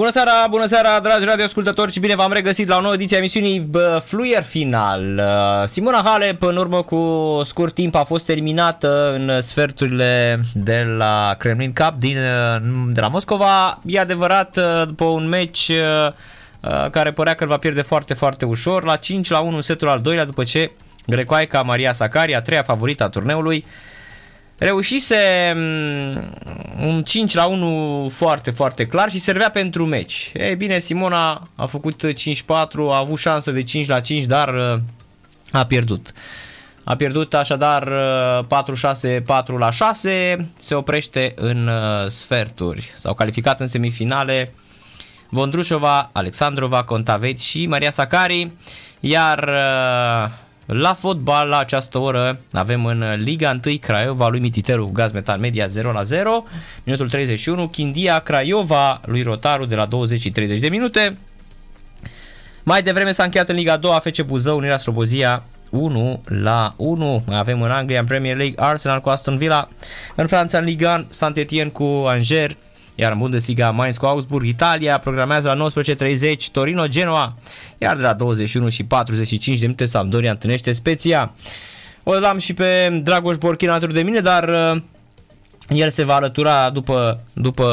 Bună seara, bună seara, dragi radioascultători și bine v-am regăsit la o nouă ediție a emisiunii Fluier Final. Uh, Simona Halep, în urmă cu scurt timp, a fost eliminată în sferturile de la Kremlin Cup din, uh, de la Moscova. E adevărat, uh, după un meci care părea că îl va pierde foarte, foarte ușor, la 5 la 1 setul al doilea, după ce grecoaica Maria Sakari, a treia favorită a turneului, reușise mm, un 5 la 1 foarte, foarte clar și servea pentru meci. Ei bine, Simona a făcut 5-4, a avut șansă de 5 la 5, dar uh, a pierdut. A pierdut așadar 4-6, uh, 4 la 6, se oprește în uh, sferturi. S-au calificat în semifinale Vondrușova, Alexandrova, Contavet și Maria Sakari, iar la fotbal, la această oră, avem în Liga 1 Craiova lui Mititeru Gaz Metal Media 0 la 0, minutul 31, Chindia Craiova lui Rotaru de la 20 și 30 de minute. Mai devreme s-a încheiat în Liga 2 FC Buzău, Unirea Slobozia 1 la 1. Mai avem în Anglia, în Premier League, Arsenal cu Aston Villa. În Franța, în Liga 1, Saint-Etienne cu Angers. Iar în Bundesliga, Mainz cu Augsburg, Italia programează la 19.30 Torino Genoa, iar de la 21 și 45 de minute Sampdoria întâlnește Speția. O l-am și pe Dragoș Borchin alături de mine, dar uh, el se va alătura după, după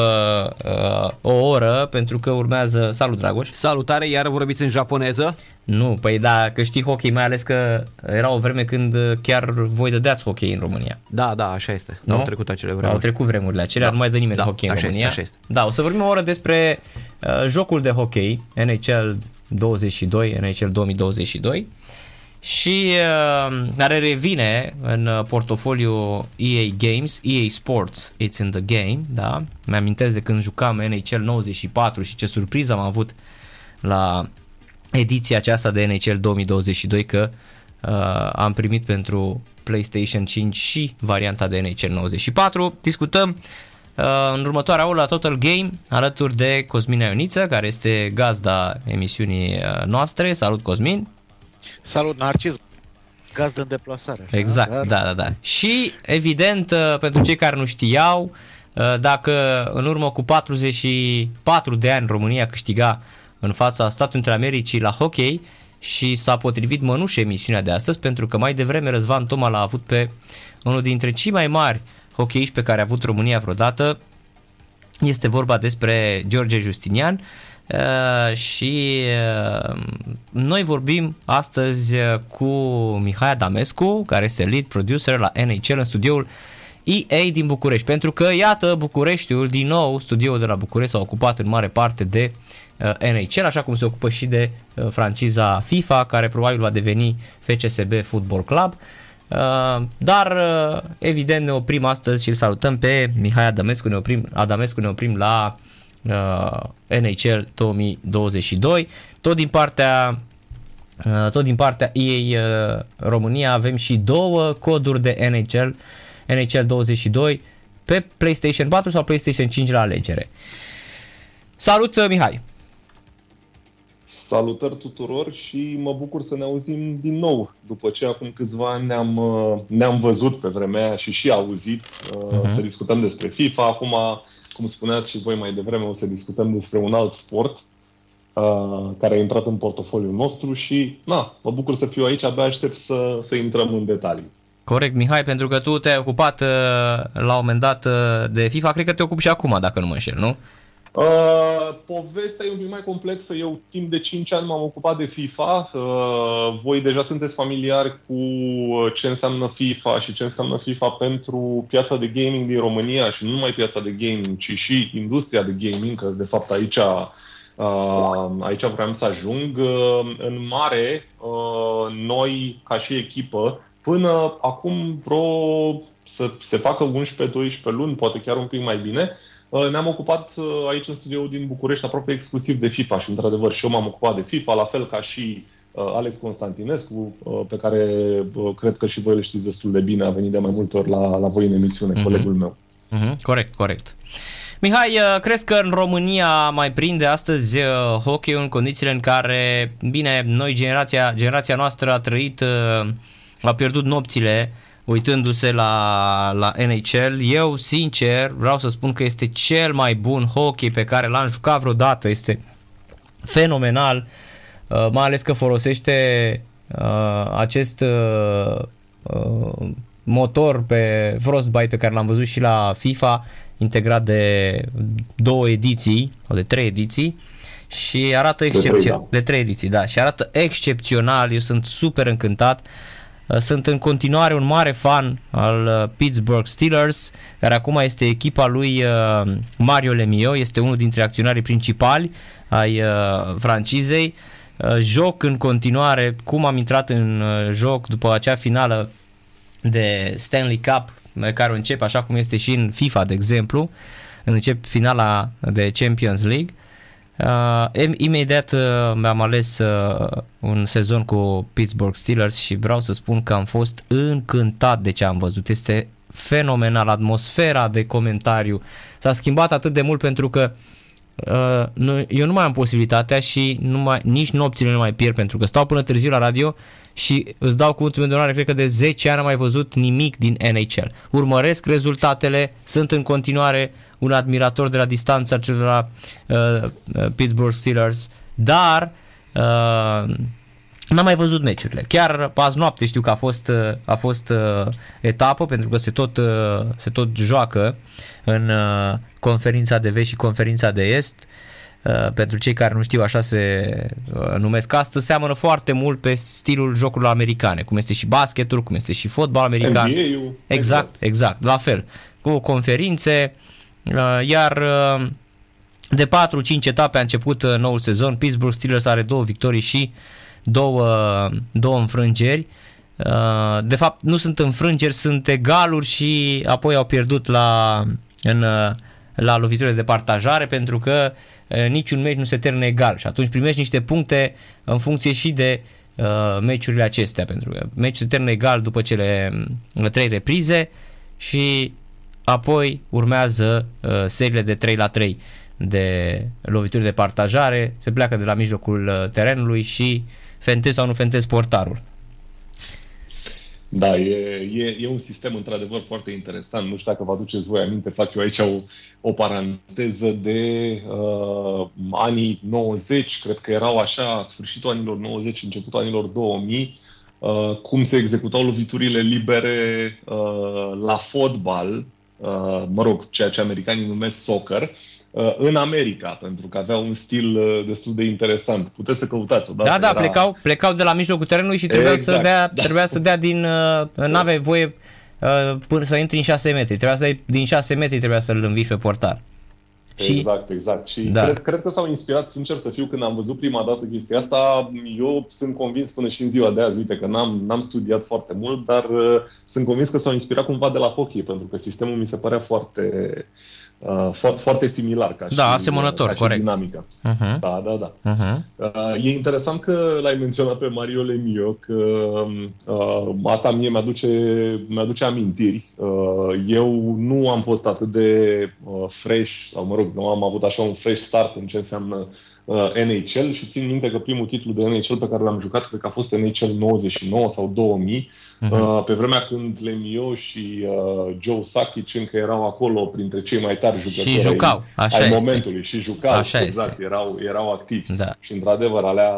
uh, o oră pentru că urmează... Salut, Dragoș! Salutare, iar vorbiți în japoneză? Nu, păi da, că știi hockey, mai ales că era o vreme când chiar voi dădeați hockey în România. Da, da, așa este. Nu? Au trecut acele vremuri. Au trecut vremurile acelea, da. nu mai dă nimeni da, hockey în așa România. Este, așa este. Da, o să vorbim o oră despre uh, jocul de hockey NHL 22, NHL 2022 și uh, care revine în uh, portofoliu EA Games, EA Sports, It's in the Game, da? Mi-amintesc de când jucam NHL 94 și ce surpriză am avut la ediția aceasta de NHL 2022 că uh, am primit pentru PlayStation 5 și varianta de NHL 94. Discutăm uh, în următoarea oră la Total Game alături de Cosmin Ioniță, care este gazda emisiunii uh, noastre. Salut Cosmin! Salut Narcis! Gazdă în deplasare. Așa? Exact, Dar... da, da, da. Și evident, uh, pentru cei care nu știau, uh, dacă în urmă cu 44 de ani România câștiga în fața Statului Unite Americii la hockey și s-a potrivit mănușe emisiunea de astăzi pentru că mai devreme Răzvan Toma l-a avut pe unul dintre cei mai mari hockeyiști pe care a avut România vreodată. Este vorba despre George Justinian uh, și uh, noi vorbim astăzi cu Mihai Adamescu, care este lead producer la NHL în studioul EA din București, pentru că iată Bucureștiul, din nou studioul de la București s-a ocupat în mare parte de Uh, NHL, așa cum se ocupă și de uh, franciza FIFA, care probabil va deveni FCSB Football Club. Uh, dar evident ne oprim astăzi și îl salutăm pe Mihai Adamescu, ne oprim, Adamescu ne oprim la NHL 2022. Tot din partea tot din partea ei România avem și două coduri de NHL, NHL 22 pe PlayStation 4 sau PlayStation 5 la alegere. Salut Mihai! Salutări tuturor și mă bucur să ne auzim din nou. După ce acum câțiva ani ne-am, uh, ne-am văzut pe vremea aia și și auzit uh-huh. să discutăm despre FIFA. Acum, cum spuneați și voi mai devreme, o să discutăm despre un alt sport uh, care a intrat în portofoliul nostru și na, mă bucur să fiu aici, abia aștept să, să intrăm în detalii. Corect, Mihai, pentru că tu te-ai ocupat uh, la un moment dat de FIFA, cred că te ocupi și acum, dacă nu mă înșel, nu? Uh, povestea e un pic mai complexă. Eu timp de 5 ani m-am ocupat de FIFA. Uh, voi deja sunteți familiari cu ce înseamnă FIFA și ce înseamnă FIFA pentru piața de gaming din România și nu numai piața de gaming, ci și industria de gaming, că de fapt aici, uh, aici vreau să ajung. Uh, în mare, uh, noi ca și echipă, până acum vreo să se facă 11-12 luni, poate chiar un pic mai bine, Uh, ne-am ocupat uh, aici în studio din București aproape exclusiv de FIFA și într-adevăr și eu m-am ocupat de FIFA, la fel ca și uh, Alex Constantinescu, pe care cred că și voi le știți destul de bine, a venit de mai multe ori la, la voi în emisiune, uh-huh. colegul meu. Uh-huh. Corect, corect. Mihai, crezi că în România mai prinde astăzi hockey în condițiile în care, bine, noi, generația, generația noastră a trăit, a pierdut nopțile uitându-se la, la NHL. Eu, sincer, vreau să spun că este cel mai bun hockey pe care l-am jucat vreodată. Este fenomenal, uh, mai ales că folosește uh, acest uh, uh, motor pe Frostbite pe care l-am văzut și la FIFA, integrat de două ediții, sau de trei ediții și arată excepțional. De, de trei ediții, da. Și arată excepțional. Eu sunt super încântat. Uh, sunt în continuare un mare fan al uh, Pittsburgh Steelers, care acum este echipa lui uh, Mario Lemieux, este unul dintre acționarii principali ai francizei. Joc în continuare, cum am intrat în joc după acea finală de Stanley Cup, care începe așa cum este și în FIFA, de exemplu, încep finala de Champions League Uh, imediat uh, mi-am ales uh, un sezon cu Pittsburgh Steelers și vreau să spun că am fost încântat de ce am văzut. Este fenomenal atmosfera de comentariu. S-a schimbat atât de mult pentru că uh, nu, eu nu mai am posibilitatea și nu mai, nici nopțile nu mai pierd pentru că stau până târziu la radio și îți dau cuvântul meu de onoare, cred că de 10 ani am mai văzut nimic din NHL. Urmăresc rezultatele, sunt în continuare un admirator de la distanță a celor la uh, uh, Pittsburgh Steelers, dar uh, N-am mai văzut meciurile. Chiar azi noapte știu că a fost, uh, a fost uh, etapă pentru că se tot, uh, se tot joacă în uh, conferința de vest și conferința de est. Uh, pentru cei care nu știu așa se uh, numesc astăzi, seamănă foarte mult pe stilul jocurilor americane, cum este și basketul, cum este și fotbal american. NBA-ul. Exact, exact, la fel. Cu conferințe, uh, Uh, iar uh, de 4-5 etape a început uh, noul sezon. Pittsburgh Steelers are două victorii și două, două înfrângeri. De fapt, nu sunt înfrângeri, sunt egaluri și apoi au pierdut la, în, la loviturile de partajare pentru că niciun meci nu se termină egal și atunci primești niște puncte în funcție și de uh, meciurile acestea pentru că meciul se termină egal după cele trei reprize și apoi urmează uh, seriile de 3 la 3 de lovituri de partajare, se pleacă de la mijlocul uh, terenului și fentez sau nu fentez portarul. Da, e, e, e un sistem într-adevăr foarte interesant. Nu știu dacă vă aduceți voi aminte, fac eu aici o, o paranteză de uh, anii 90, cred că erau așa, sfârșitul anilor 90, începutul anilor 2000, uh, cum se executau loviturile libere uh, la fotbal Uh, mă rog, ceea ce americanii numesc soccer, uh, în America, pentru că avea un stil uh, destul de interesant. Puteți să căutați odată. Da, da, era... plecau, plecau de la mijlocul terenului și trebuiau exact, să dea, da. trebuia să dea din... Nu aveai voie până să intri în 6 metri. Trebuia să dai din 6 metri, trebuia să-l înviși pe portar. Și... Exact, exact. Și da. cred, cred că s-au inspirat, sincer să fiu, când am văzut prima dată chestia asta. Eu sunt convins până și în ziua de azi, uite că n-am, n-am studiat foarte mult, dar uh, sunt convins că s-au inspirat cumva de la hockey, pentru că sistemul mi se părea foarte, uh, fo- foarte similar ca da, și, asemănător, ca corect. și dinamică. Uh-huh. Da, da, da. Uh-huh. Uh, e interesant că l-ai menționat pe Mario Lemio, că uh, asta mie mi-aduce, mi-aduce amintiri. Uh, eu nu am fost atât de uh, fresh, sau mă rog, nu am avut așa un fresh start în ce înseamnă uh, NHL și țin minte că primul titlu de NHL pe care l-am jucat cred că a fost NHL 99 sau 2000 Uh-huh. Uh, pe vremea când Lemio și uh, Joe Sakic încă erau acolo printre cei mai tari jucători și jucau, așa ai este. momentului și jucau, așa exact, este. erau, erau activi. Da. Și într-adevăr, alea,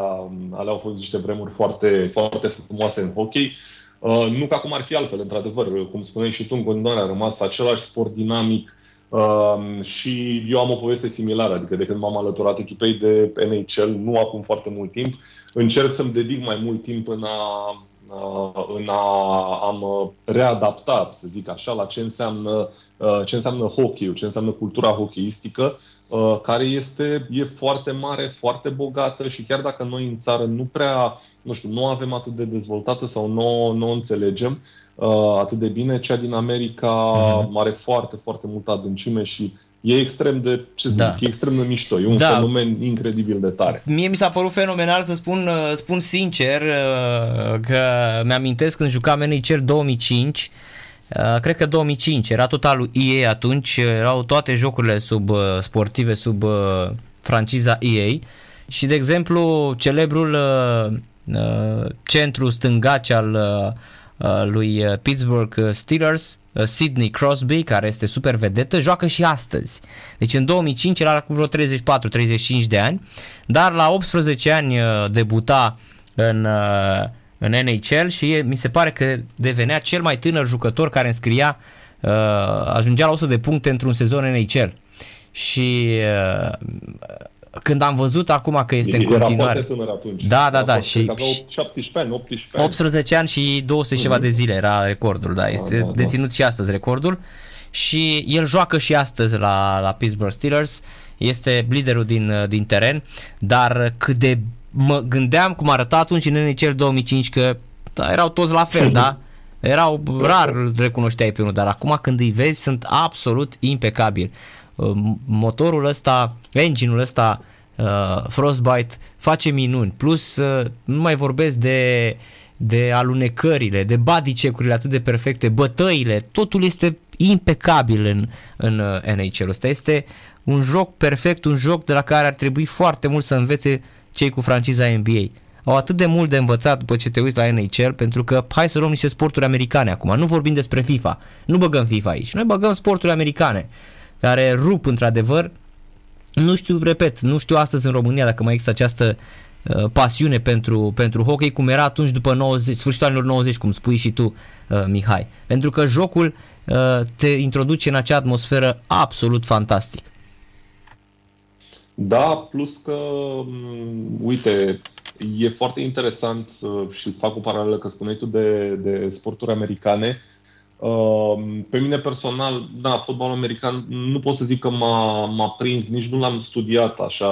alea au fost niște vremuri foarte, foarte frumoase în hockey. Uh, nu ca cum ar fi altfel, într-adevăr, cum spuneai și tu, în continuare a rămas același sport dinamic, Uh, și eu am o poveste similară, adică de când m-am alăturat echipei de NHL, nu acum foarte mult timp, încerc să-mi dedic mai mult timp în a Uh, în a, a mă readapta, să zic așa, la ce înseamnă, uh, ce înseamnă hockey ce înseamnă cultura hockeyistică, uh, care este e foarte mare, foarte bogată și chiar dacă noi în țară nu prea, nu știu, nu avem atât de dezvoltată sau nu, nu o înțelegem atât de bine, cea din America uh-huh. are foarte, foarte multă adâncime și e extrem de, ce zic, da. e extrem de mișto, e un da. fenomen incredibil de tare. Mie mi s-a părut fenomenal să spun, uh, spun sincer uh, că mi-amintesc când jucam NHL 2005, uh, cred că 2005, era totalul EA atunci, erau toate jocurile sub sportive sub franciza EA și de exemplu celebrul centru stângaci al uh, lui uh, Pittsburgh Steelers, uh, Sidney Crosby, care este super vedetă, joacă și astăzi. Deci în 2005 era cu vreo 34-35 de ani, dar la 18 ani uh, debuta în, uh, în NHL și e, mi se pare că devenea cel mai tânăr jucător care înscria, uh, ajungea la 100 de puncte într-un sezon NHL. Și uh, când am văzut acum că este Era în continuare... foarte tânăr atunci. Da, da, Era da, foarte- și- cred că avea 17 ani, 18 ani. 18 ani și 200 și ceva de zile era recordul, da, este da, da. deținut și astăzi recordul și el joacă și astăzi la, la Pittsburgh Steelers, este liderul din, din teren, dar cât de mă gândeam cum arăta atunci în NHL 2005 că da, erau toți la fel, da? Erau rar îl recunoșteai pe unul, dar acum când îi vezi sunt absolut impecabili. Uh, Motorul ăsta, engine-ul ăsta uh, Frostbite face minuni. Plus uh, nu mai vorbesc de de alunecările, de body check-urile atât de perfecte, bătăile, totul este impecabil în, în uh, NHL-ul ăsta. Este un joc perfect, un joc de la care ar trebui foarte mult să învețe cei cu franciza NBA. Au atât de mult de învățat după ce te uiți la NHL, pentru că hai să luăm niște sporturi americane acum, nu vorbim despre FIFA, nu băgăm FIFA aici, noi băgăm sporturi americane, care rup într-adevăr nu știu, repet, nu știu astăzi în România dacă mai există această uh, pasiune pentru, pentru hockey cum era atunci după 90, sfârșitul anilor 90, cum spui și tu, uh, Mihai. Pentru că jocul uh, te introduce în acea atmosferă absolut fantastic. Da, plus că, m, uite, e foarte interesant uh, și fac o paralelă că spuneai tu de, de sporturi americane. Uh, Pe mine personal, da, fotbalul american nu pot să zic că m-a, m-a prins, nici nu l-am studiat așa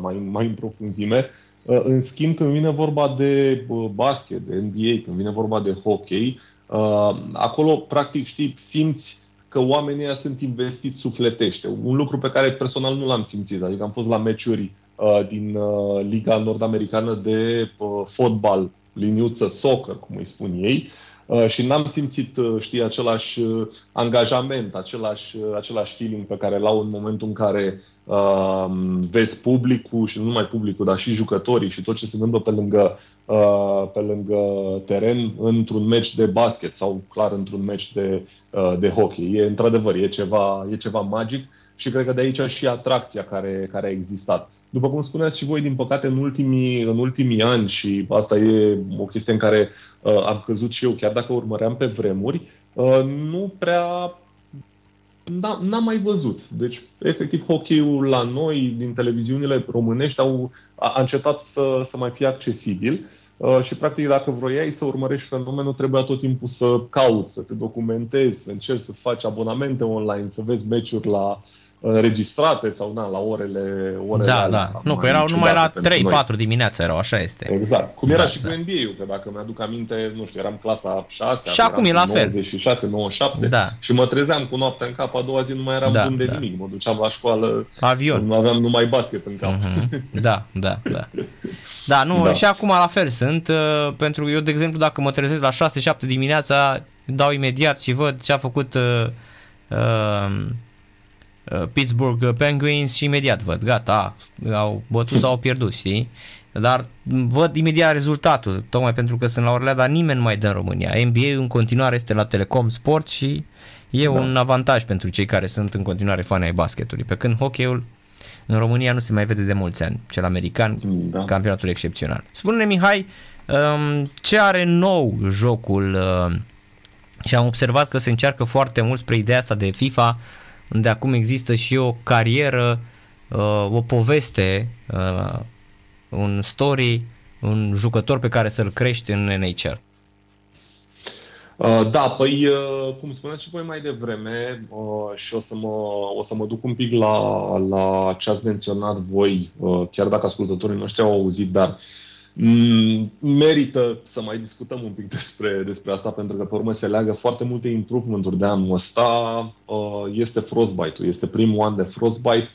mai, mai în profunzime. Uh, În schimb, când vine vorba de uh, basket, de NBA, când vine vorba de hockey, uh, acolo, practic, știi, simți că oamenii ăia sunt investiți sufletește. Un lucru pe care personal nu l-am simțit. Adică am fost la meciuri uh, din uh, Liga Nord-Americană de uh, fotbal, liniuță soccer, cum îi spun ei, uh, și n-am simțit, uh, știi, același uh, angajament, același, uh, același feeling pe care l-au în momentul în care uh, vezi publicul și nu numai publicul, dar și jucătorii și tot ce se întâmplă pe lângă, uh, pe lângă teren într-un meci de basket sau clar într-un meci de, uh, de hockey. E într-adevăr, e ceva, e ceva magic și cred că de aici și atracția care, care a existat. După cum spuneați și voi, din păcate, în ultimii, în ultimii ani, și asta e o chestie în care uh, am căzut și eu, chiar dacă urmăream pe vremuri, uh, nu prea n-am, n-am mai văzut. Deci, efectiv, hockey-ul la noi, din televiziunile românești, au, a, a încetat să, să mai fie accesibil. Uh, și, practic, dacă vroiai să urmărești fenomenul, trebuia tot timpul să cauți, să te documentezi, să încerci să-ți faci abonamente online, să vezi meciuri la înregistrate sau na, la orele, orele Da, alea da. Nu, mai că erau numai la ciudate pentru noi. 3-4 dimineața erau, așa este. Exact. Cum era Da, și da. cu NBA-ul, că dacă mi-aduc aminte, nu știu, eram clasa 6, Și acum e la fel. 96, 97 Da. și mă trezeam cu noaptea în cap, a doua zi nu mai eram Da, bun de da. nimic. Mă duceam la școală, Avion. nu aveam numai basket în cap. Mhm. Da, da, da. Da, nu, Da. și acum la fel sunt, uh, pentru că eu, de exemplu, dacă mă trezesc la 6-7 dimineața, dau imediat și văd ce a făcut uh, uh, uh, Pittsburgh Penguins și imediat văd, gata, au bătut sau au pierdut, știi? Dar văd imediat rezultatul, tocmai pentru că sunt la orele, dar nimeni nu mai dă în România. NBA în continuare este la Telecom Sport și e Da. un avantaj pentru cei care sunt în continuare fani ai basketului. Pe când hockeyul în România nu se mai vede de mulți ani, cel american, Da. campionatul excepțional. Spune-ne, Mihai, um, ce are nou jocul? Uh, și am observat că se încearcă foarte mult spre ideea asta de FIFA, unde acum există și o carieră, uh, o poveste, uh, un story, un jucător pe care să-l crești în NHL. Uh, Da, păi, uh, cum spuneați și voi mai devreme, uh, și o să mă, o să mă duc un pic la, la ce ați menționat voi, uh, chiar dacă ascultătorii noștri au auzit, dar mm, merită să mai discutăm un pic despre, despre asta, pentru că pe urmă se leagă foarte multe improvement-uri de anul ăsta. Uh, Este Frostbite-ul, este primul an de Frostbite.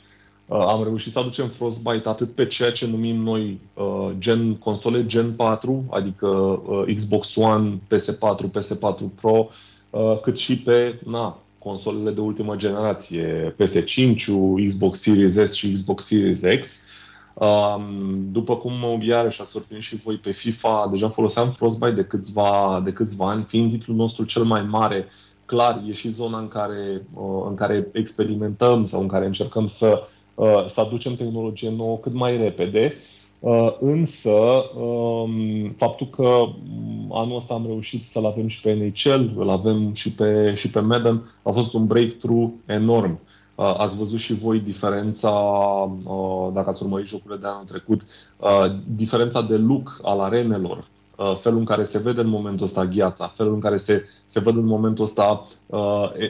Uh, am reușit să aducem Frostbite atât pe ceea ce numim noi uh, gen console Gen 4, adică uh, Xbox One, PS4, PS4 Pro, uh, cât și pe na, consolele de ultimă generație, PS5, Xbox Series S și Xbox Series X. Um, după cum iarăși ați surprins și voi pe FIFA, deja foloseam Frostbite de câțiva, de câțiva ani, fiind titlul nostru cel mai mare, clar, e și zona în care, uh, în care experimentăm sau în care încercăm să, uh, să aducem tehnologie nouă cât mai repede. Uh, însă, um, faptul că anul ăsta am reușit să-l avem și pe NHL, îl avem și pe, și pe Madden, a fost un breakthrough enorm. Uh, ați văzut și voi diferența, uh, dacă ați urmărit jocurile de anul trecut, uh, diferența de look al arenelor, felul în care se vede în momentul ăsta gheața, felul în care se, se văd în momentul ăsta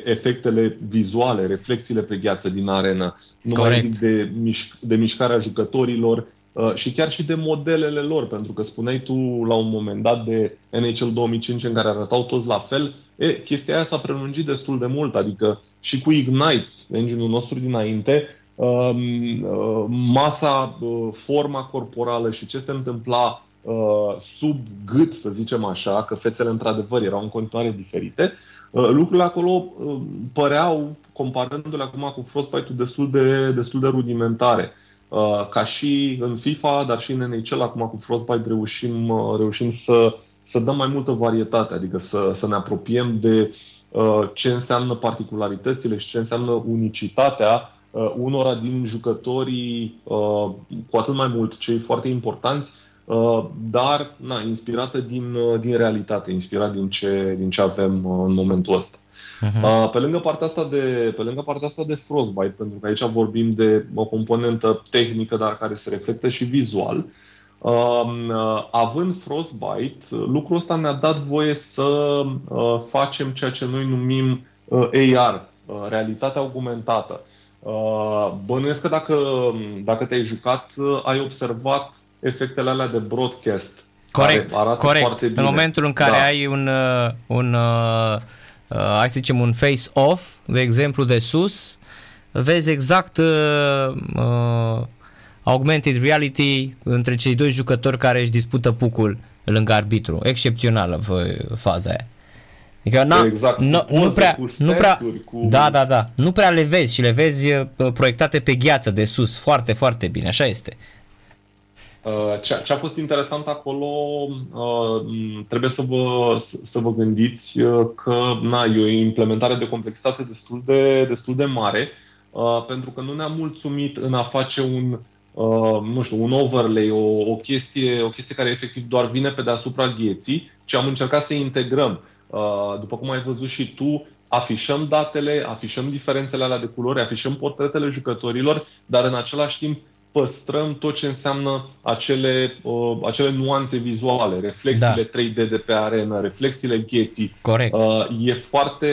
efectele vizuale, reflexiile pe gheață din arenă. Nu Corect. mai zic de, mișc, de mișcarea jucătorilor și chiar și de modelele lor, pentru că spuneai tu la un moment dat de NHL 2005 în care arătau toți la fel, e, chestia aia s-a prelungit destul de mult, adică și cu Ignite, engine-ul nostru dinainte, um, uh, masa, uh, forma corporală și ce se întâmpla uh, sub gât, să zicem așa, că fețele într-adevăr erau în continuare diferite, lucrurile acolo păreau, comparându-le acum cu Frostbite-ul, destul de, destul de rudimentare. Ca și în FIFA, dar și în NHL, acum cu Frostbite reușim, reușim să, să dăm mai multă varietate, adică să, să ne apropiem de uh, Uh, ce înseamnă particularitățile și ce înseamnă unicitatea uh, unora din jucătorii, uh, cu atât mai mult cei foarte importanți, dar na, inspirată din, din realitate, inspirat din ce, din ce avem în momentul ăsta. Uh-huh. Pe lângă partea asta de, pe lângă partea asta de Frostbite, pentru că aici vorbim de o componentă tehnică, dar care se reflectă și vizual, uh, Um, uh, având Frostbite, lucrul ăsta ne-a dat voie să uh, facem ceea ce noi numim uh, AR, realitatea augmentată. Bănuiesc că dacă, dacă te-ai jucat, ai observat efectele alea de broadcast. Corect, corect. Foarte bine. În momentul în care da. ai un, un uh, hai să zicem, un face-off, de exemplu, de sus, vezi exact uh, uh, augmented reality între cei doi jucători care își dispută pucul lângă arbitru. Excepțională faza aia. Adică na, exact, nu, nu prea, nu prea, cu... da, da, da, nu prea le vezi și le vezi uh, proiectate pe gheață de sus, foarte, foarte bine, așa este. Uh, ce a fost interesant acolo, uh, trebuie să vă, să vă gândiți că na, e o implementare de complexitate destul de, destul de mare, pentru că nu ne-am mulțumit în a face un uh, nu știu, un overlay, o, o, chestie, o chestie care efectiv doar vine pe deasupra gheții, ci am încercat să integrăm. Uh, după cum ai văzut și tu, afișăm datele, afișăm diferențele alea de culori, afișăm portretele jucătorilor, dar în același timp păstrăm tot ce înseamnă acele, uh, acele nuanțe vizuale, reflexiile da. 3D de pe arenă, reflexiile gheții. Corect. Uh, e foarte.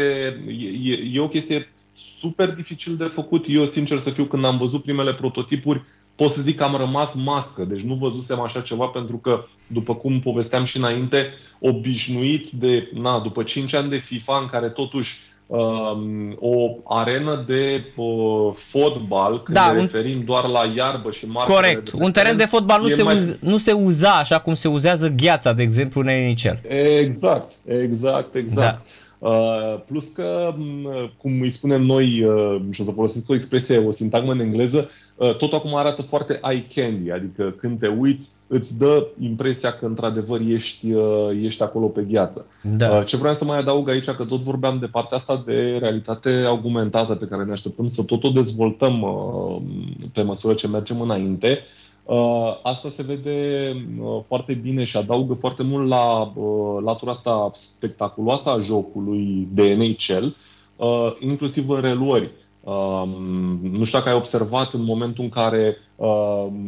E, e o chestie super dificil de făcut. Eu, sincer să fiu, când am văzut primele prototipuri, pot să zic că am rămas mască, deci nu văzusem așa ceva pentru că, după cum povesteam și înainte, obișnuit de, na, după 5 ani de FIFA în care totuși um, o arenă de uh, fotbal, când da, ne referim un... doar la iarbă și mare. Corect, un teren de fotbal nu se, mai... uz, nu se uza așa cum se uzează gheața, de exemplu, în NHL. Exact, exact, exact. Da. Uh, plus că, cum îi spunem noi, uh, și o să folosesc o expresie, o sintagmă în engleză, uh, tot acum arată foarte eye candy, adică când te uiți, îți dă impresia că într-adevăr ești, ești acolo pe gheață. Da. Ce vreau să mai adaug aici, că tot vorbeam de partea asta de realitate augmentată pe care ne așteptăm să tot o dezvoltăm pe măsură ce mergem înainte. Uh, asta se vede uh, foarte bine și adaugă foarte mult la uh, latura asta spectaculoasă a jocului de NHL, inclusiv în reluări. Nu știu dacă ai observat în momentul în care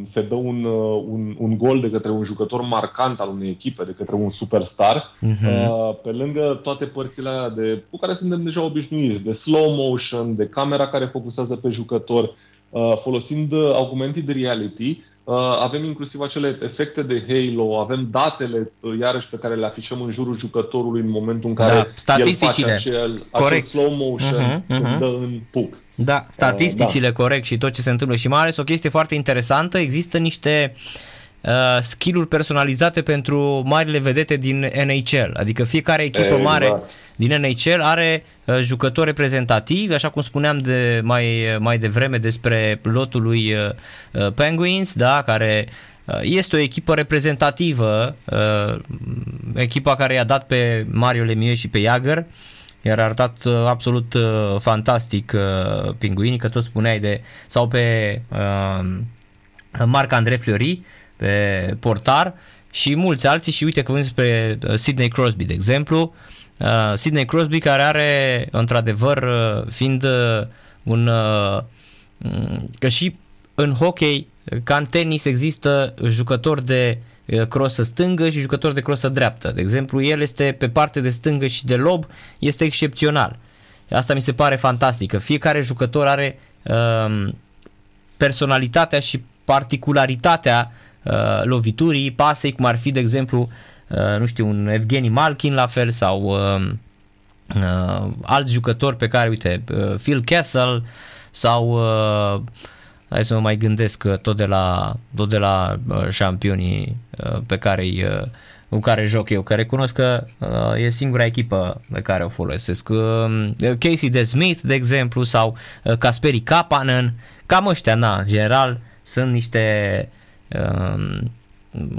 se dă un, un, un gol de către un jucător marcant al unei echipe, de către un superstar, uh-huh. pe lângă toate părțile alea de, cu care suntem deja obișnuiți, de slow motion, de camera care focusează pe jucător, folosind augmented reality, Uh, avem inclusiv acele efecte de Halo, avem datele, uh, iarăși, pe care le afișăm în jurul jucătorului în momentul în care da, el face acel, acel slow motion uh-huh, uh-huh. când dă în puc. Da, uh, statisticile, uh, da. corect, și tot ce se întâmplă. Și mai ales o chestie foarte interesantă, există niște uh, skill-uri personalizate pentru marile vedete din NHL. Adică fiecare echipă exact. mare din NHL are uh, jucători reprezentativi, așa cum spuneam de mai, mai devreme despre lotul lui uh, uh Penguins, da, care uh, este o echipă reprezentativă, uh, echipa care i-a dat pe Mario Lemieux și pe Jagger, iar a arătat uh, absolut uh, fantastic uh, pinguinii, că tot spuneai de, sau pe uh, Marc André Fleury, pe portar și mulți alții și uite că vorbim despre uh, Sidney Crosby, de exemplu, uh, Sidney Crosby care are într-adevăr uh, fiind uh, un uh, mm, că și în hockey ca în tenis există jucători de crosă stângă și jucători de crosă dreaptă. De exemplu, el este pe parte de stângă și de lob, este excepțional. Asta mi se pare fantastic, că fiecare jucător are um, personalitatea și particularitatea uh, loviturii, pasei, cum ar fi, de exemplu, uh, nu știu, un Evgeni Malkin la fel sau uh, uh, alți jucători pe care, uite, uh, Phil Kessel sau uh, hai să mă mai gândesc uh, tot de la, tot de la uh, șampionii uh, pe care îi uh, cu care joc eu, că recunosc că uh, e singura echipă pe care o folosesc. Uh, Casey de Smith, de exemplu, sau uh, Kasperi Kapanen, cam ăștia, na, în general, sunt niște uh,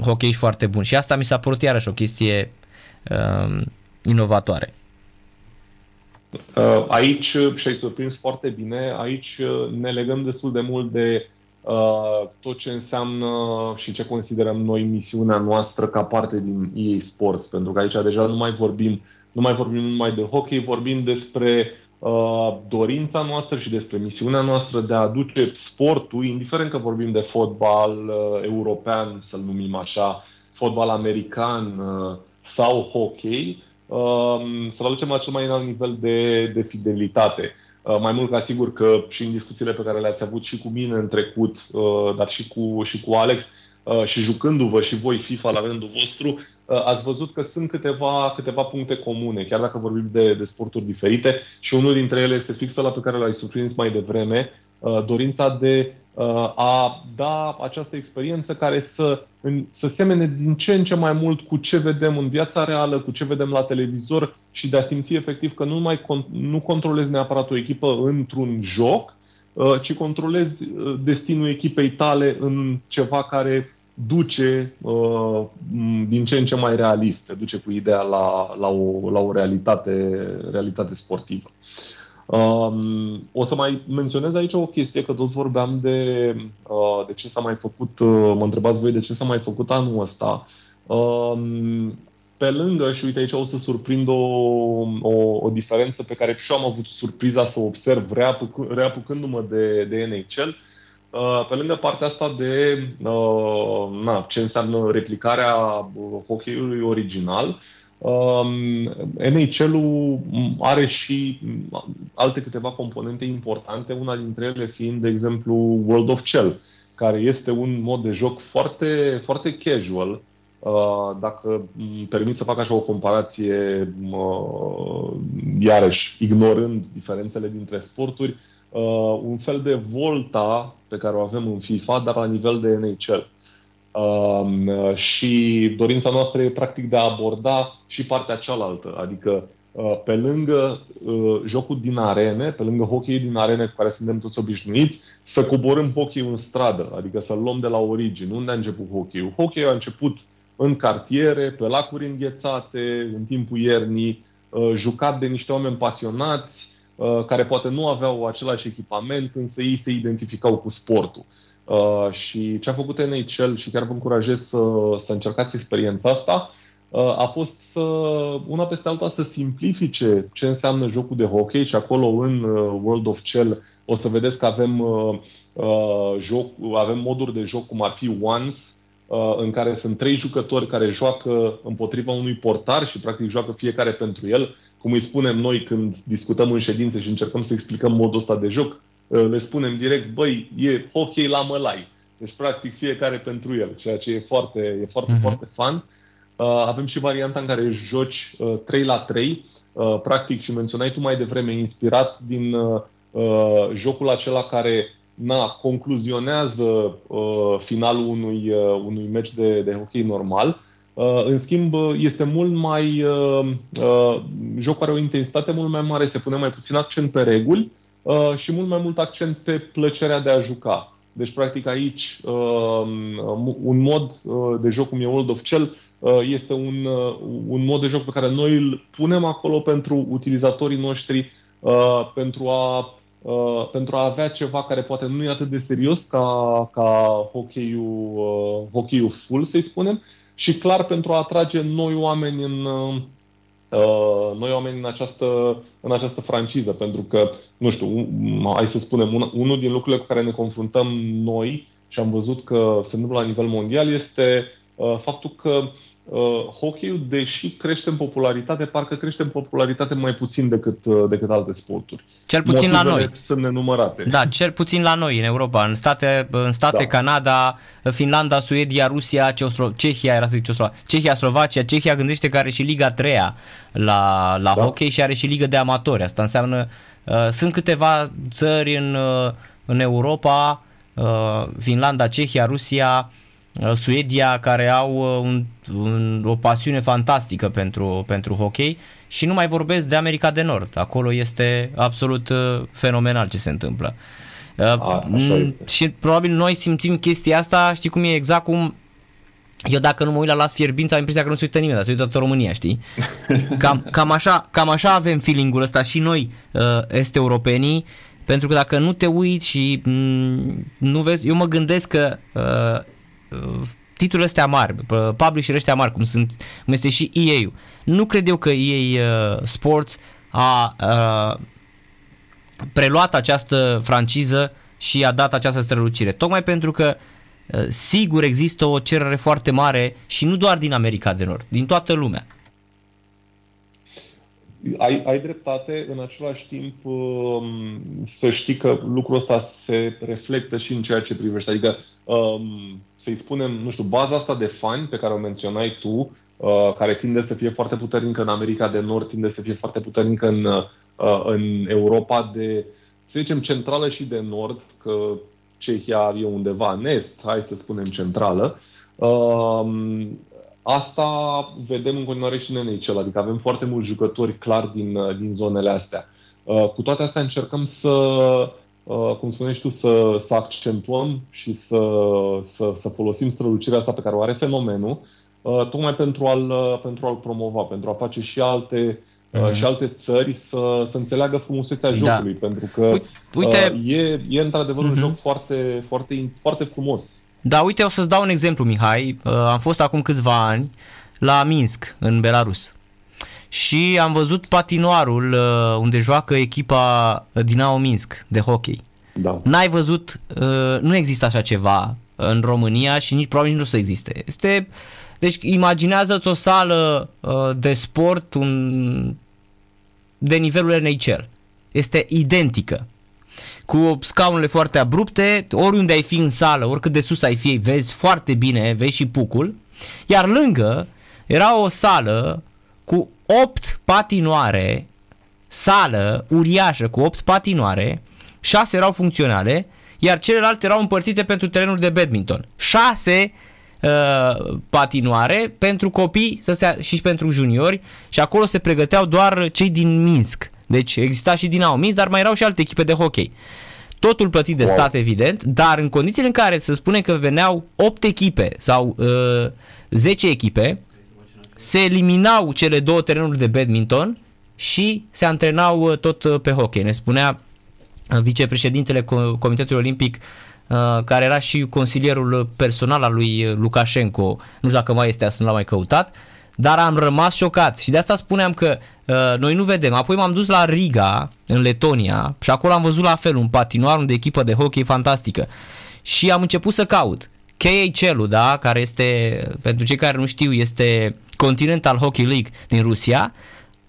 hockeyiști foarte buni și asta mi s-a părut iarăși o chestie uh, inovatoare. Uh, aici, uh, și ai surprins foarte bine, aici uh, ne legăm destul de mult de uh, tot ce înseamnă și ce considerăm noi misiunea noastră ca parte din EA Sports, pentru că aici deja nu mai vorbim, nu mai vorbim numai de hockey, vorbim despre uh, dorința noastră și despre misiunea noastră de a aduce sportul, indiferent că vorbim de fotbal uh, european, să-l numim așa, fotbal american uh, sau hockey, uh, să-l aducem la cel mai înalt nivel de, de fidelitate. Uh, mai mult ca sigur că și în discuțiile pe care le-ați avut și cu mine în trecut, uh, dar și cu, și cu Alex, uh, și jucându-vă și voi FIFA la rândul vostru, Uh, ați văzut că sunt câteva, câteva puncte comune, chiar dacă vorbim de, de sporturi diferite și unul dintre ele este fix la pe care l-ai surprins mai devreme, uh, dorința de uh, a da această experiență care să, să semene din ce în ce mai mult cu ce vedem în viața reală, cu ce vedem la televizor și de a simți efectiv că nu mai nu controlezi neapărat o echipă într-un joc, ci controlezi destinul echipei tale în ceva care duce uh, din ce în ce mai realist, te duce cu ideea la, la, o, la o realitate, realitate sportivă. Um, o să mai menționez aici o chestie, că tot vorbeam de, uh, de ce s-a mai făcut, uh, mă întrebați voi de ce s-a mai făcut anul ăsta. Um, pe lângă, și uite aici o să surprind o, o, o diferență pe care și eu am avut surpriza să o observ reapuc, reapucându-mă de, de NHL, Uh, pe lângă partea asta de uh, na, ce înseamnă replicarea hockeyului original, um, NHL-ul are și alte câteva componente importante, una dintre ele fiind, de exemplu, World of Cell, care este un mod de joc foarte, foarte casual, uh, dacă îmi permit să fac așa o comparație, iarăși, ignorând diferențele dintre sporturi, uh, un fel de volta pe care o avem în FIFA, dar la nivel de NHL. Um, și dorința noastră e practic de a aborda și partea cealaltă, adică uh, pe lângă uh, jocul din arene, pe lângă hockey din arene cu care suntem toți obișnuiți, să coborâm hockey în stradă, adică să-l luăm de la origine. Unde a început hockey hockey a început în cartiere, pe lacuri înghețate, în timpul iernii, uh, jucat de niște oameni pasionați, Uh, care poate nu aveau același echipament, însă ei se identificau cu sportul. Uh, și ce a făcut NHL și chiar vă încurajez să, să încercați experiența asta, uh, a fost să, una peste alta să simplifice ce înseamnă jocul de hockey și acolo în World of Cell o să vedeți că avem, joc, avem moduri de joc cum ar fi Once, în care sunt trei jucători care joacă împotriva unui portar și practic joacă fiecare pentru el cum îi spunem noi când discutăm în ședințe și încercăm să explicăm modul ăsta de joc, uh, le spunem direct, băi, e hockey la mălai. Deci, practic, fiecare pentru el, ceea ce e foarte, e foarte, uh-huh. foarte fun. Uh, avem și varianta în care joci 3 uh, la 3, practic, și menționai tu mai devreme, inspirat din jocul acela care na, concluzionează uh, finalul unui, uh, unui meci de, de hockey normal. Uh, în schimb, este mult mai. Uh, uh, jocul are o intensitate mult mai mare, se pune mai puțin accent pe reguli uh, și mult mai mult accent pe plăcerea de a juca. Deci, practic, aici, uh, un mod uh, de joc cum e World of Cell uh, este un, uh, un mod de joc pe care noi îl punem acolo pentru utilizatorii noștri, uh, pentru a Uh, pentru a avea ceva care poate nu e atât de serios ca, ca hockey-ul, uh, hockey-ul full, să-i spunem, și clar pentru a atrage noi oameni în, uh, noi oameni în această, în această franciză, pentru că, nu știu, hai să spunem, un, unul din lucrurile cu care ne confruntăm noi și am văzut că se întâmplă la nivel mondial este uh, faptul că uh, uh, hockey deși crește în popularitate, parcă crește în popularitate mai puțin decât, uh, decât alte sporturi. Cel puțin Motivele la noi. sunt nenumărate. Da, cel puțin la noi, în Europa. În state, în state da. Canada, Finlanda, Suedia, Rusia, Ceoslo- Cehia, era să zic Ceoslo- Cehia, Slovacia. Cehia gândește că are și Liga 3 la, la da. hockey și are și Liga de amatori. Asta înseamnă, uh, sunt câteva țări în, uh, în Europa, uh, Finlanda, Cehia, Rusia, Uh, Suedia care au uh, un, un, o pasiune fantastică pentru, pentru hockey și nu mai vorbesc de America de Nord. Acolo este absolut uh, fenomenal ce se întâmplă. A, și probabil noi simțim chestia asta, știi cum e exact cum eu dacă nu mă uit la Las Fierbinți am impresia că nu se uită nimeni, dar se uită toată România, știi? Cam, cam, așa, cam așa avem feeling-ul ăsta și noi, uh, este europenii, pentru că dacă nu te uiți și mm, nu vezi, eu mă gândesc că uh, titlurile astea mari, publisher ăștia mari, cum, sunt, cum este și EA-ul. Nu cred eu că EA uh, Sports a uh, preluat această franciză și a dat această strălucire. Tocmai pentru că uh, sigur există o cerere foarte mare și nu doar din America de Nord, din toată lumea. Ai, ai dreptate, în același timp um, să știi că lucrul ăsta se reflectă și în ceea ce privește. Adică um, să-i spunem, nu știu, baza asta de fani pe care o menționai tu, uh, care tinde să fie foarte puternică în America de Nord, tinde să fie foarte puternică în, uh, în Europa de, să zicem, centrală și de nord, că Cehia e undeva în est, hai să spunem centrală. Uh, asta vedem în continuare și în NHL, adică avem foarte mulți jucători clar din, uh, din zonele astea. Uh, cu toate astea încercăm să Uh, cum spuneai tu, să, să accentuăm și să, să, să folosim strălucirea asta pe care o are fenomenul, uh, tocmai pentru a-l, uh, pentru a-l promova, pentru a face și alte, uh-huh. și alte țări să, să înțeleagă frumusețea da. jocului, da. pentru că uite, e, e într-adevăr uh-huh. un mhm. joc foarte, foarte, foarte frumos. Da, uite, o să-ți dau un exemplu, Mihai. Am fost acum câțiva ani la Minsk, în Belarus și am văzut patinoarul uh, unde joacă echipa Dinamo Minsk de hockey. Da. N-ai văzut, uh, nu există așa ceva în România și nici probabil nu o să existe. Este, deci imaginează-ți o sală uh, de sport un, de nivelul NHL. Este identică. Cu scaunele foarte abrupte, oriunde ai fi în sală, oricât de sus ai fi, vezi foarte bine, vezi și pucul. Iar lângă era o sală cu 8 patinoare, sală uriașă cu 8 patinoare, 6 erau funcționale, iar celelalte erau împărțite pentru terenul de badminton. 6 uh, patinoare pentru copii să se, și pentru juniori și acolo se pregăteau doar cei din Minsk. Deci exista și din Minsk, dar mai erau și alte echipe de hockey. Totul plătit de wow. stat, evident, dar în condițiile în care se spune că veneau 8 echipe sau uh, 10 echipe, se eliminau cele două terenuri de badminton și se antrenau uh, tot uh, pe hockey. Ne spunea uh, vicepreședintele Comitetului Olimpic care era și consilierul personal al lui Lukashenko, nu știu dacă mai este, asta nu l-am mai căutat, dar am rămas șocat și de asta spuneam că uh, noi nu vedem. Apoi m-am dus la Riga, în Letonia, și acolo am văzut la fel un patinoar de echipă de hockey fantastică. Și am început să caut. KHL-ul, da, care este, pentru cei care nu știu, este Continental Hockey League din Rusia,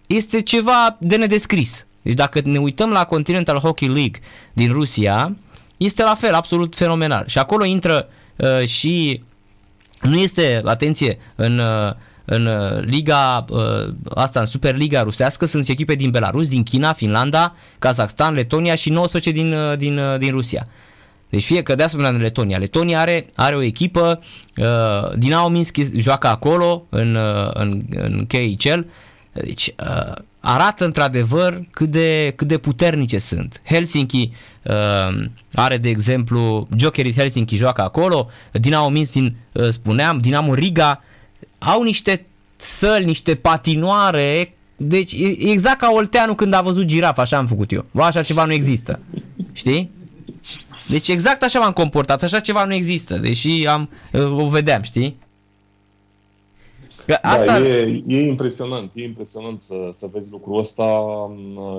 este ceva de nedescris. Deci dacă ne uităm la Continental Hockey League din Rusia, este la fel, absolut fenomenal. Și acolo intră uh, și nu este, atenție, în, uh, în uh, liga uh, asta, în Superliga rusească, sunt echipe din Belarus, din China, Finlanda, Kazakhstan, Letonia și 19 din, uh, din, uh, din Rusia. Deci fie că de asemenea în Letonia. Letonia are, are o echipă, uh, Dinamo Minsk joacă acolo, în, uh, în, în KHL, deci uh, arată într-adevăr cât de, cât de puternice sunt. Helsinki uh, are de exemplu, Jokerit Helsinki joacă acolo, Dinamo Minsk, din, uh, spuneam, Dinamo Riga, au niște săli, niște patinoare, deci e exact ca Olteanu când a văzut girafa, așa am făcut eu. Bă, așa ceva nu există. Știi? Deci exact așa m-am comportat, așa ceva nu există, deși am, o vedeam, știi? Că asta... Da, e, e impresionant, e impresionant să, să vezi lucrul ăsta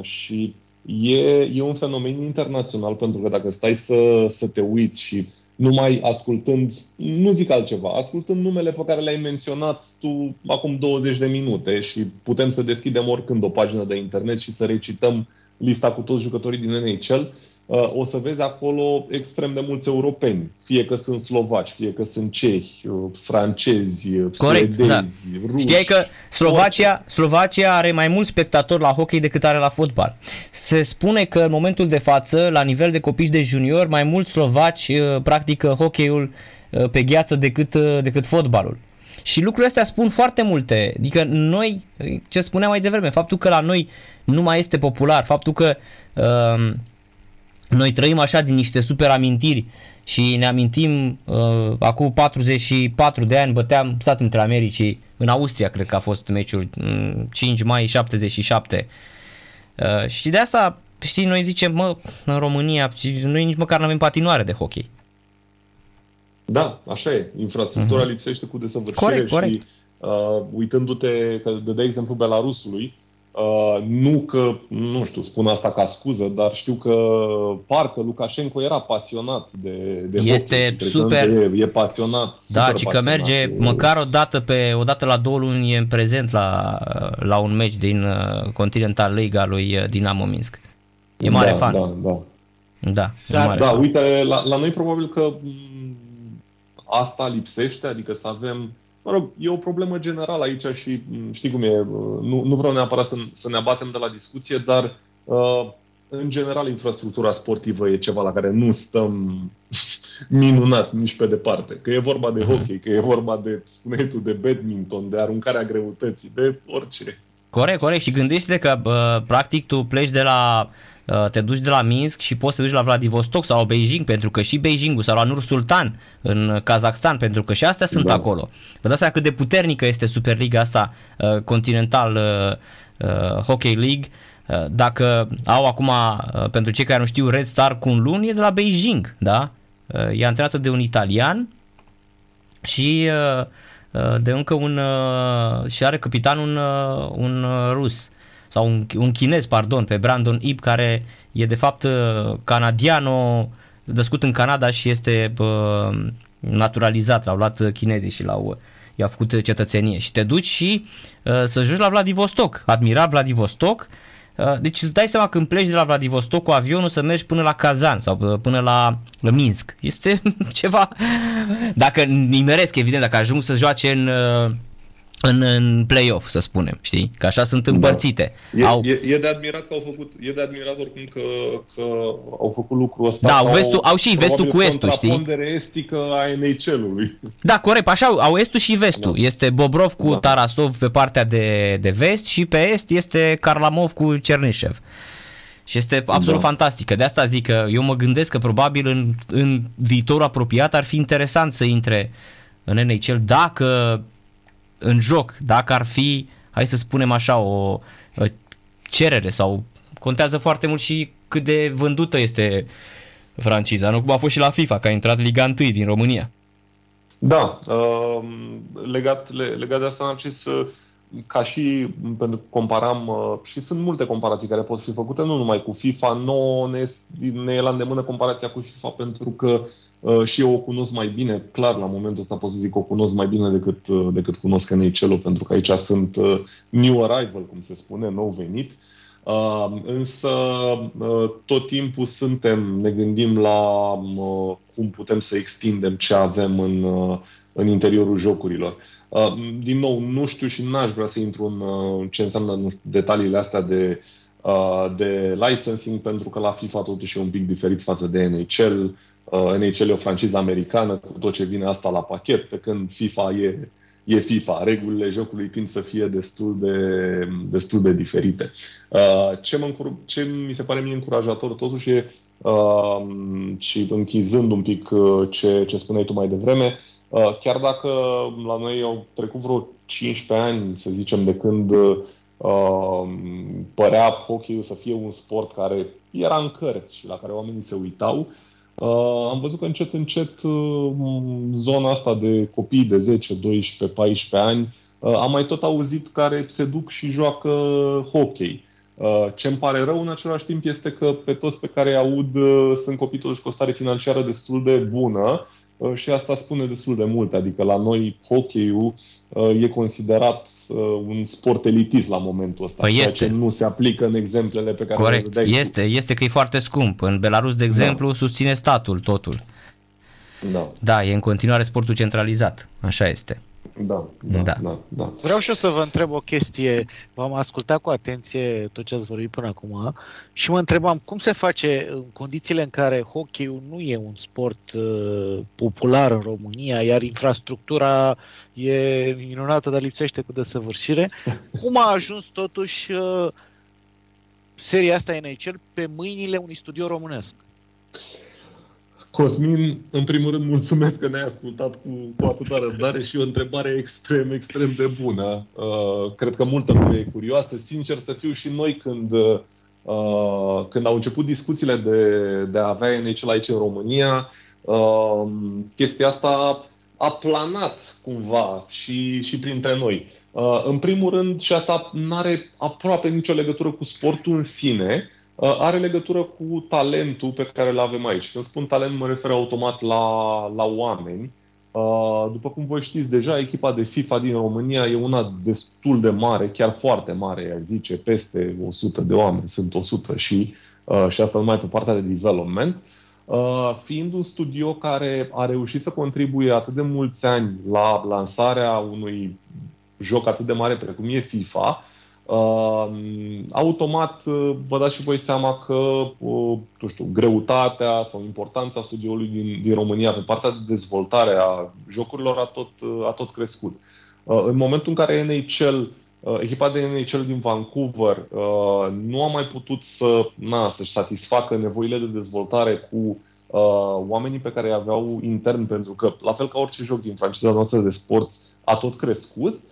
și e, e un fenomen internațional pentru că dacă stai să, să te uiți și numai ascultând, nu zic altceva, ascultând numele pe care le-ai menționat tu acum 20 de minute și putem să deschidem oricând o pagină de internet și să recităm lista cu toți jucătorii din NHL, Uh, o să vezi acolo extrem de mulți europeni, fie că sunt slovaci, fie că sunt cehi, uh, francezi, uh, Corect, suedezi, da. ruși. Știai că Slovacia, Slovacia are mai mulți spectatori la hockey decât are la fotbal. Se spune că în momentul de față, la nivel de copii de junior, mai mulți slovaci practică hockeyul pe gheață decât, decât fotbalul. Și lucrurile astea spun foarte multe. Adică noi, ce spuneam mai devreme, faptul că la noi nu mai este popular, faptul că uh, noi trăim așa din niște super amintiri și ne amintim uh, acum 44 de ani băteam Statele Unite Americii în Austria, cred că a fost meciul 5 mai 77. Uh, și de asta, știi, noi zicem, mă, în România, noi nici măcar nu avem patinoare de hockey. Da, așa e. Infrastructura uh-huh. lipsește cu desăvârșire corect, corect. și uh, uitându-te, că de, de exemplu, Belarusului, Uh, nu că, nu știu, spun asta ca scuză, dar știu că parcă Lukashenko era pasionat de, de Este hockey, super. E, e pasionat. Da, și că merge de... măcar o dată, pe, o dată la două luni e în prezent la, la un meci din uh, Continental Liga lui uh, Dinamo Minsk. E mare da, fan. Da, da. Da, da, mare da fan. uite, la, la noi probabil că asta lipsește, adică să avem Mă rog, e o problemă generală aici și mm, știi cum e, nu, nu vreau neapărat să, să ne abatem de la discuție, dar uh, în general infrastructura sportivă e ceva la care nu stăm minunat nici pe departe. Că e vorba de mhm. hockey, că e vorba de, spuneai tu, de badminton, de aruncarea greutății, de orice. Corect, corect. Și gândește că uh, practic tu pleci de la Uh, te duci de la Minsk și poți să te duci la Vladivostok sau Beijing, pentru că și Beijingul sau la Nur Sultan în Kazakhstan, pentru că și astea sunt da. acolo. Vă dați seama cât de puternică este Superliga asta uh, Continental uh, Hockey League. Dacă au acum, pentru cei care nu știu, Red Star cu un luni, e de la Beijing, da? E antrenată de un italian și de încă un și are capitan un, un rus sau un, un chinez, pardon, pe Brandon Ip, care e de fapt uh, canadiano, născut în Canada și este uh, naturalizat, l-au luat chinezii și l-au i-a făcut cetățenie și te duci și uh, să ajungi la Vladivostok, admira Vladivostok, uh, deci îți dai seama când pleci de la Vladivostok cu avionul să mergi până la Kazan sau uh, până la, la Minsk. Este ceva, dacă nimeresc evident, dacă ajung să joace în uh, în, în play-off, să spunem, știi? Că așa sunt împărțite. Da. E, au... e, e, de admirat că au făcut, e de admirat oricum că, că au făcut lucrul ăsta. Da, au, vestul, au și vestul cu estul, știi? estică a NHL-ului. Da, corect, așa au, au estul și vestul. Da. Este Bobrov cu da. Tarasov pe partea de, de vest și pe est este Karlamov cu Cernișev. Și este absolut da. fantastică. De asta zic că eu mă gândesc că probabil în, în viitorul apropiat ar fi interesant să intre în NHL dacă în joc, dacă ar fi, hai să spunem așa, o cerere sau contează foarte mult și cât de vândută este franciza, nu cum a fost și la FIFA, că a intrat Liga 1 din România. Da, uh, legat, legat de asta, Narcis, uh, ca și pentru că comparam, uh, și sunt multe comparații care pot fi făcute, nu numai cu FIFA, nu ne, ne e la îndemână comparația cu FIFA pentru că Uh, și eu o cunosc mai bine, clar la momentul ăsta pot să zic că o cunosc mai bine decât, uh, decât cunosc NHL-ul, pentru că aici sunt uh, new arrival, cum se spune, nou venit. Însă tot timpul suntem, ne gândim la cum putem să extindem ce avem în, în interiorul jocurilor. Din nou, nu știu și n-aș vrea să intru în ce înseamnă nu știu, detaliile astea de, de licensing, pentru că la FIFA totuși e un pic diferit față de NHL Uh, NHL e o franciză americană cu tot ce vine asta la pachet, pe când FIFA e, e FIFA. Regulile jocului tind să fie destul de, destul de diferite. Uh, ce, mă, ce mi se pare mie încurajator totuși e uh, și închizând un pic ce, ce spuneai tu mai devreme, chiar dacă la noi au trecut vreo 15 ani, să zicem, de când părea hockey să fie un sport care era în cărți și la care oamenii se uitau, Uh, am văzut că încet, încet uh, zona asta de copii de 10, 12, 14 ani uh, am mai tot auzit care se duc și joacă hockey. Uh, ce îmi pare rău în același timp este că pe toți pe care îi aud uh, sunt copii totuși cu o stare financiară destul de bună uh, și asta spune destul de mult. Adică la noi hockey-ul e considerat un sport elitist la momentul ăsta, păi este. ce nu se aplică în exemplele pe care Corect, le este, este că e foarte scump. În Belarus, de exemplu, da. susține statul totul. Da. Da, e în continuare sportul centralizat, așa este. Da, da, da. da, da. Vreau și eu să vă întreb o chestie. V-am ascultat cu atenție tot ce ați vorbit până acum și mă întrebam cum se face în condițiile în care hockey nu e un sport uh, popular în România, iar infrastructura e minunată, dar lipsește cu desăvârșire. Cum a ajuns totuși uh, seria asta NHL pe mâinile unui studio românesc? Cosmin, în primul rând, mulțumesc că ne-ai ascultat cu, cu atâta răbdare și o întrebare extrem, extrem de bună. Uh, cred că multă lume e curioasă. Sincer să fiu și noi când, uh, când au început discuțiile de, de a avea NHL aici în România, uh, chestia asta a planat cumva și, și printre noi. Uh, în primul rând, și asta nu are aproape nicio legătură cu sportul în sine, Uh, are legătură cu talentul pe care îl avem aici. Când spun talent, mă refer automat la, la oameni. Uh, după cum voi știți deja, echipa de FIFA din România e una destul de mare, chiar foarte mare, aș zice, peste 100 de oameni, sunt 100 și, uh, și asta numai pe partea de development. Fiind un studio care a reușit să contribuie atât de mulți ani la lansarea unui joc atât de mare precum e FIFA, Uh, automat uh, vă dați și voi seama că uh, nu știu, greutatea sau importanța studioului din, din România pe partea de dezvoltare a jocurilor a tot, uh, a tot crescut. Uh, în momentul în care NHL, uh, echipa de NHL din Vancouver uh, nu a mai putut să, na, să-și satisfacă nevoile de dezvoltare cu uh, oamenii pe care îi aveau intern, pentru că, la fel ca orice joc din franciza noastră de sport, a tot crescut, Uh,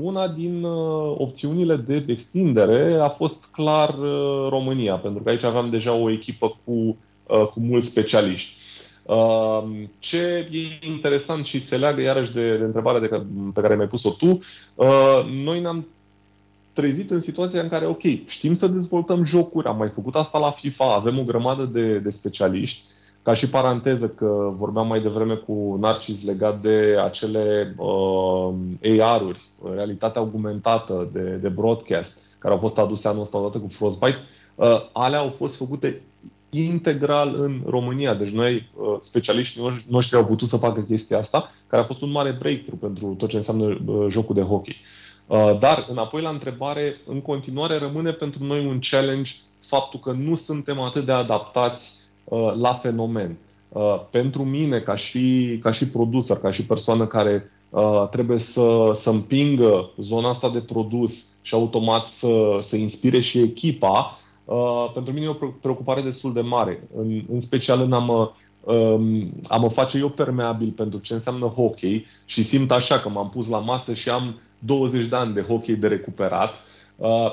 una din uh, opțiunile de extindere a fost clar uh, România, pentru că aici aveam deja o echipă cu, cu mulți specialiști. Ce e interesant și se leagă iarăși de, de întrebarea de, pe care mi-ai pus-o tu, noi ne-am trezit în situația în care, ok, știm să dezvoltăm jocuri, am mai făcut asta la FIFA, avem o grămadă de, de specialiști, ca și paranteză că vorbeam mai devreme cu Narcis legat de acele uh, AR-uri, realitatea augmentată de, de broadcast, care au fost aduse anul ăsta odată cu Frostbite, uh, alea au fost făcute integral în România. Deci noi, uh, specialiștii noștri, au putut să facă chestia asta, care a fost un mare breakthrough pentru tot ce înseamnă uh, jocul de hockey. Uh, dar, înapoi la întrebare, în continuare rămâne pentru noi un challenge faptul că nu suntem atât de adaptați Uh, la fenomen. Uh, pentru mine, ca și, ca și producer, ca și persoană care uh, trebuie să, să împingă zona asta de produs și automat să, să inspire și echipa, pentru mine e o preocupare destul de mare, în, în special în a mă, um, a mă face eu permeabil pentru ce înseamnă hockey și simt așa că m-am pus la masă și am 20 de ani de hockey de recuperat.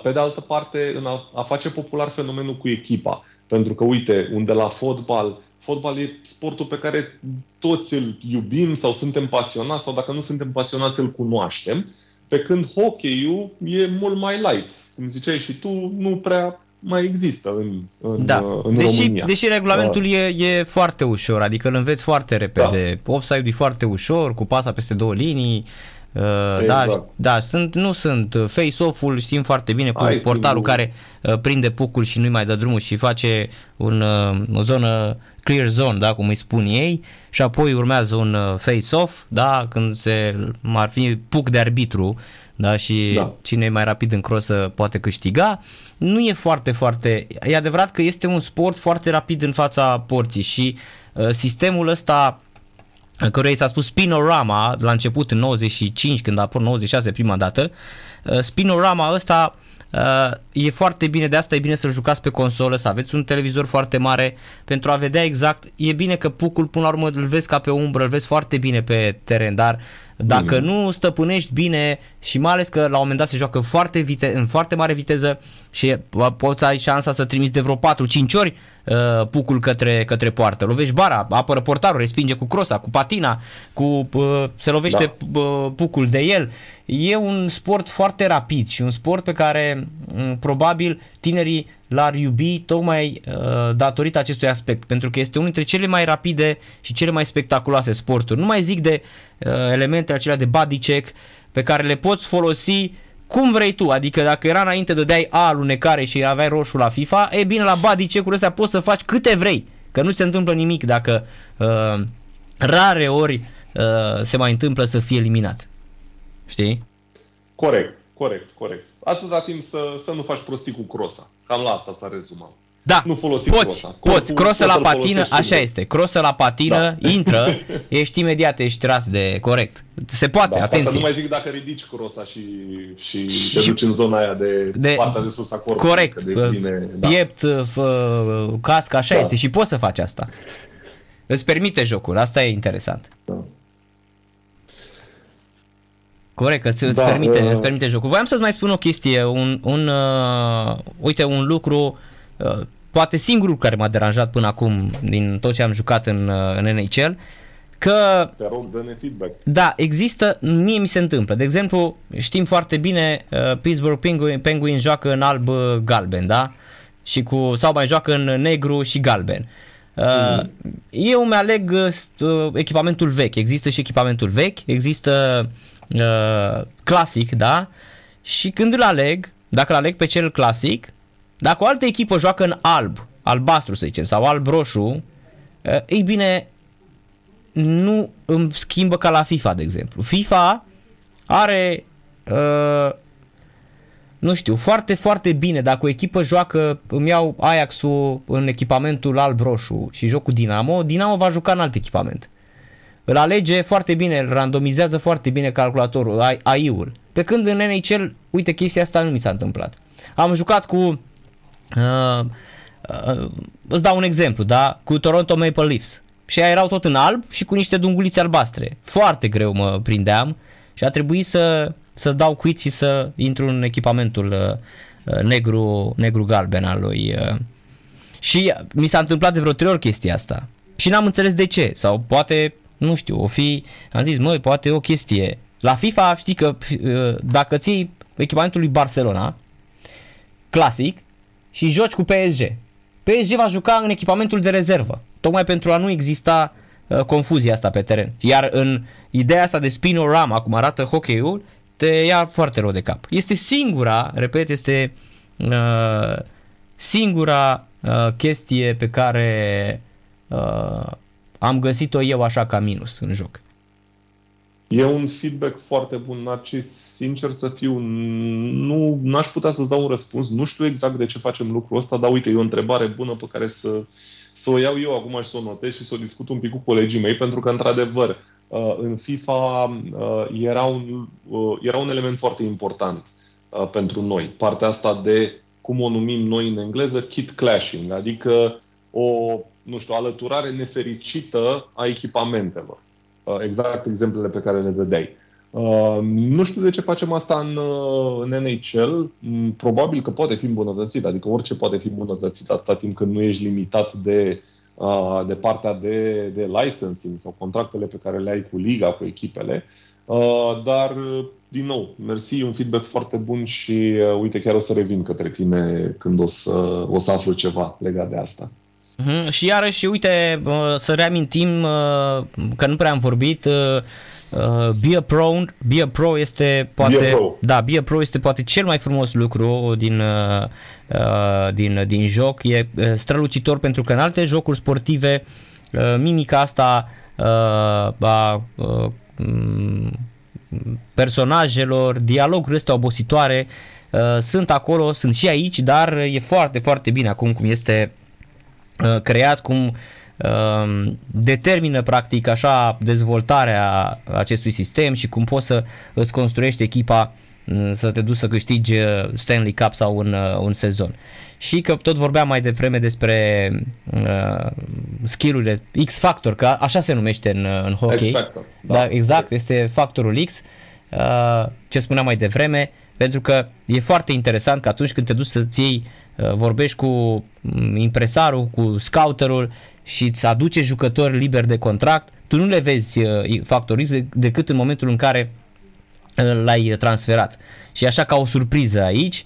Pe de altă parte, în a, a face popular fenomenul cu echipa. Pentru că, uite, unde la fotbal, fotbal e sportul pe care toți îl iubim sau suntem pasionați sau dacă nu suntem pasionați îl cunoaștem, pe când hockey-ul e mult mai light. Cum ziceai și tu, nu prea mai există în, în, da. în deși, România. Deși regulamentul uh. e, e foarte ușor, adică îl înveți foarte repede. Da. Offside e foarte ușor, cu pasa peste două linii, Uh, da, exact. Da, da, sunt, nu sunt. Face-off-ul știm foarte bine cu Ai, portarul sigur. care uh, prinde pucul și nu-i mai dă drumul și face un, uh, o zonă clear zone, da, cum îi spun ei, și apoi urmează un uh, face-off, da, când se ar fi puc de arbitru, da, și da. cine e mai rapid în crosă poate câștiga. Nu e foarte, foarte... E adevărat că este un sport foarte rapid în fața porții și uh, sistemul ăsta căruia i s-a spus Spinorama la început în 95 când a apărut 96 prima dată uh, Spinorama ăsta Uh, e foarte bine, de asta e bine să-l jucați pe consolă, să aveți un televizor foarte mare pentru a vedea exact. E bine că pucul până la urmă îl vezi ca pe umbră, îl vezi foarte bine pe teren, dar dacă mm. nu stăpânești bine și mai ales că la un moment dat se joacă foarte vite, în foarte mare viteză și poți ai șansa să trimiți de vreo 4-5 ori uh, pucul către, către poartă. Lovești bara, apără portarul, respinge cu crosa, cu patina, cu uh, se lovește da. uh, pucul de el. E un sport foarte rapid și un sport pe care uh, probabil tinerii l-ar iubi tocmai uh, datorită acestui aspect, pentru că este unul dintre cele mai rapide și cele mai spectaculoase sporturi. Nu mai zic de uh, elementele acelea de body check pe care le poți folosi cum vrei tu, adică dacă era înainte de dai A alunecare și aveai roșu la FIFA, e bine la body check-uri astea poți să faci câte vrei, că nu se întâmplă nimic dacă uh, rare ori uh, se mai întâmplă să fie eliminat. Știi? Corect, corect, corect. Atâta timp să, să nu faci prostii cu crosa. Cam la asta s-a rezumat. Da, nu folosi poți, crosa. poți, crosă la patină, așa este, crosă la patină, da. intră, ești imediat, ești tras de corect. Se poate, da, atenție. Să nu mai zic dacă ridici crosa și, și, și te duci în zona aia de, de partea de sus a corpului. Corect, de pline, da. piept, fă, cască, așa da. este și poți să faci asta. Îți permite jocul, asta e interesant. Da. Corect, că îți, da, permite, uh... îți permite jocul. Voiam să-ți mai spun o chestie, un, un uh, uite, un lucru uh, poate singurul care m-a deranjat până acum din tot ce am jucat în, uh, în NHL, că... Te rog, dă-ne feedback. Da, există, mie mi se întâmplă. De exemplu, știm foarte bine, uh, Pittsburgh Penguin, Penguin joacă în alb-galben, da? Și cu, sau mai joacă în negru și galben. Uh, mm. Eu mi-aleg uh, echipamentul vechi. Există și echipamentul vechi, există uh, clasic, da? Și când îl aleg, dacă îl aleg pe cel clasic, dacă o altă echipă joacă în alb, albastru să zicem, sau alb-roșu, uh, ei bine, nu îmi schimbă ca la FIFA, de exemplu. FIFA are, uh, nu știu, foarte, foarte bine. Dacă o echipă joacă, îmi iau Ajax-ul în echipamentul alb-roșu și joc cu Dinamo, Dinamo va juca în alt echipament. Îl alege foarte bine, îl randomizează foarte bine calculatorul, AI-ul. Pe când în NHL, uite, chestia asta nu mi s-a întâmplat. Am jucat cu, uh, uh, îți dau un exemplu, da, cu Toronto Maple Leafs. Și erau tot în alb și cu niște dungulițe albastre. Foarte greu mă prindeam și a trebuit să, să dau quit și să intru în echipamentul uh, uh negru, negru galben al lui. Uh. Și mi s-a întâmplat de vreo trei ori chestia asta. Și n-am înțeles de ce. Sau poate nu știu, o fi, am zis, măi, poate e o chestie. La FIFA știi că uh, dacă ții echipamentul lui Barcelona, clasic, și joci cu PSG, PSG va juca în echipamentul de rezervă, tocmai pentru a nu exista uh, confuzia asta pe teren. Iar în ideea asta de spinorama, cum arată hockey-ul, te ia foarte rău de cap. Este singura, repet, este uh, singura uh, chestie pe care uh, am găsit-o eu așa ca minus în joc. E un feedback foarte bun, Narcis. Sincer să fiu, nu n-aș putea să-ți dau un răspuns. Nu știu exact de ce facem lucrul ăsta, dar uite, e o întrebare bună pe care să, să o iau eu acum și să o notez și să o discut un pic cu colegii mei, pentru că, într-adevăr, uh, în FIFA uh, era un, uh, era un element foarte important pentru noi. Partea asta de, cum o numim noi în engleză, kit clashing, adică o nu știu, alăturare nefericită a echipamentelor. Uh, exact exemplele pe care le vedeai. Uh, nu știu de ce facem asta în, uh, în NHL. Mm, probabil că poate fi îmbunătățit, adică orice poate fi îmbunătățit atâta timp când nu ești limitat de, de partea de, de licensing sau contractele pe care le ai cu liga, cu echipele. Dar, din nou, mersi, un feedback foarte bun și uite, chiar o să revin către tine când o să, o să aflu ceva legat de asta. Uh-huh. Și iarăși, uite, să reamintim că nu prea am vorbit, Be a Pro, Be a Pro este poate Be a Pro. Da, Be a Pro este poate cel mai frumos lucru din din din joc, e strălucitor pentru că în alte jocuri sportive mimica asta a personajelor, dialogurile astea obositoare sunt acolo, sunt și aici, dar e foarte, foarte bine acum cum este Uh, creat, cum uh, determină practic așa dezvoltarea acestui sistem și cum poți să îți construiești echipa uh, să te duci să câștigi uh, Stanley Cup sau un, uh, un sezon. Și că tot vorbeam mai devreme despre uh, skill-urile X-Factor, că așa se numește în, în hockey. X-Factor. Da, da exact, este factorul X, uh, ce spuneam mai devreme, pentru că e foarte interesant că atunci când te duci să-ți iei, uh, vorbești cu mm, impresarul, cu scouterul și îți aduce jucători liberi de contract, tu nu le vezi uh, factorul X decât în momentul în care uh, l-ai transferat. Și așa ca o surpriză aici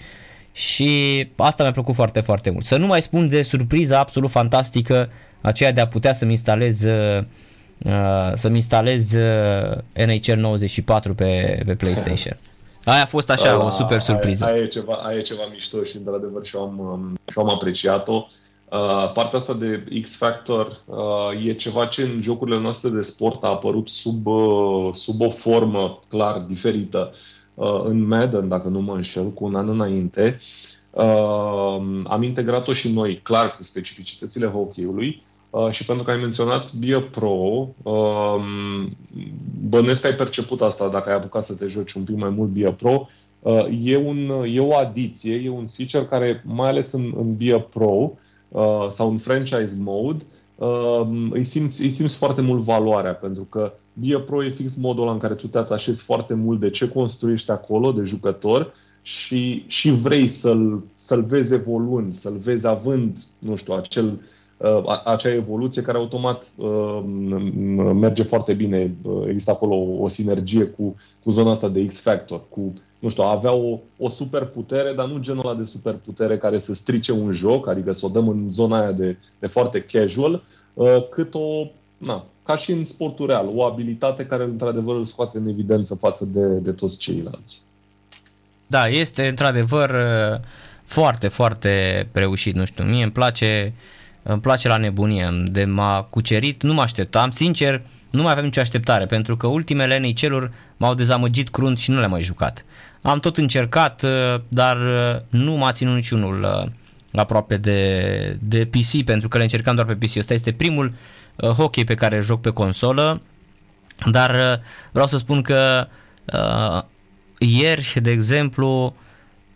și asta mi-a plăcut foarte, foarte mult. Să nu mai spun de surpriza absolut fantastică aceea de a putea să-mi instalez uh, să-mi instalez NHL 94 pe, pe PlayStation. Aia a fost așa, uh, o super surpriză. Aia, aia, e ceva, aia e ceva mișto și într-adevăr și am, um, și am apreciat-o. Uh, partea asta de X-Factor uh, e ceva ce în jocurile noastre de sport a apărut sub, uh, sub o formă clar diferită. Uh, în Madden, dacă nu mă înșel, cu un an înainte, uh, am integrat-o și noi, clar, cu specificitățile hockey-ului Uh, și pentru că ai menționat BioPro, uh, bănesc că ai perceput asta dacă ai apucat să te joci un pic mai mult BioPro. Uh, e, un, e o adiție, e un feature care, mai ales în, în BioPro uh, sau în franchise mode, uh, îi, simți, îi simți foarte mult valoarea, pentru că BioPro e fix modul ăla în care tu te atașezi foarte mult de ce construiești acolo, de jucător, și, și vrei să-l, să-l vezi evoluând, să-l vezi având, nu știu, acel uh, Uh, acea evoluție care automat uh, merge foarte bine. Uh, există acolo o sinergie cu, cu zona asta de X-Factor, cu, nu știu, avea o, o superputere, dar nu genul ăla de superputere care să strice un joc, adică să o dăm în zona aia de, de foarte casual, cât o, na, ca și în sportul real, o abilitate care într-adevăr îl scoate în evidență față de, de toți ceilalți. Da, este într-adevăr foarte, foarte reușit, nu știu, mie îmi place uh, îmi place la nebunie, de m-a cucerit, nu mă așteptam, sincer, nu mai aveam nicio așteptare, pentru că ultimele NHL-uri m-au dezamăgit crunt și nu le-am mai jucat. Am tot încercat, uh, dar uh, nu m-a ținut niciunul uh, aproape de, de PC, pentru că le încercam doar pe PC. Ăsta este primul hockey pe care îl joc pe consolă, dar vreau să spun că uh, ieri, de exemplu,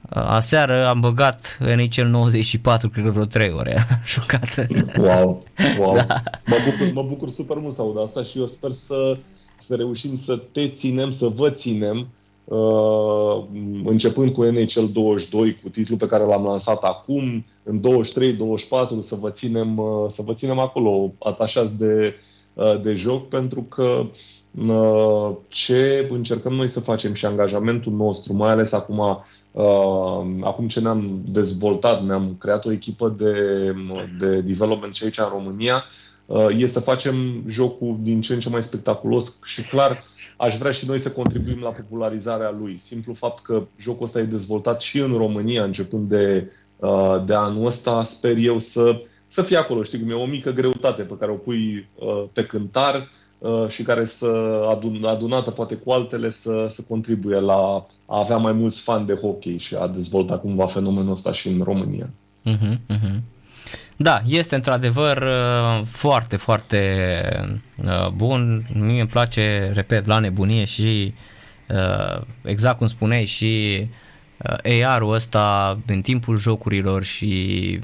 Aseară am băgat NHL 94, cred că vreo 3 ore jucat. Wow, wow. Da. Mă, bucur, mă bucur super mult să aud asta și eu sper să, să reușim să te ținem, să vă ținem, uh, începând cu NHL 22, cu titlul pe care l-am lansat acum, în 23-24 să vă ținem, uh, să vă ținem acolo atașați de, uh, de joc, pentru că uh, ce încercăm noi să facem și angajamentul nostru, mai ales acum Uh, acum ce ne-am dezvoltat, ne-am creat o echipă de, de development și aici în România, uh, e să facem jocul din ce în ce mai spectaculos și clar aș vrea și noi să contribuim la popularizarea lui. Simplu fapt că jocul ăsta e dezvoltat și în România începând de, uh, de anul ăsta, sper eu să, să fie acolo. Știi cum e o mică greutate pe care o pui pe cântar și care să adun, adunată poate cu altele să, să contribuie la a avea mai mulți fani de hockey și a dezvolta cumva fenomenul ăsta și în România. Uh-huh, uh-huh. Da, este într-adevăr uh, foarte, foarte uh, bun. Mie îmi place, repet, la nebunie și uh, exact cum spuneai și AR-ul ăsta în timpul jocurilor și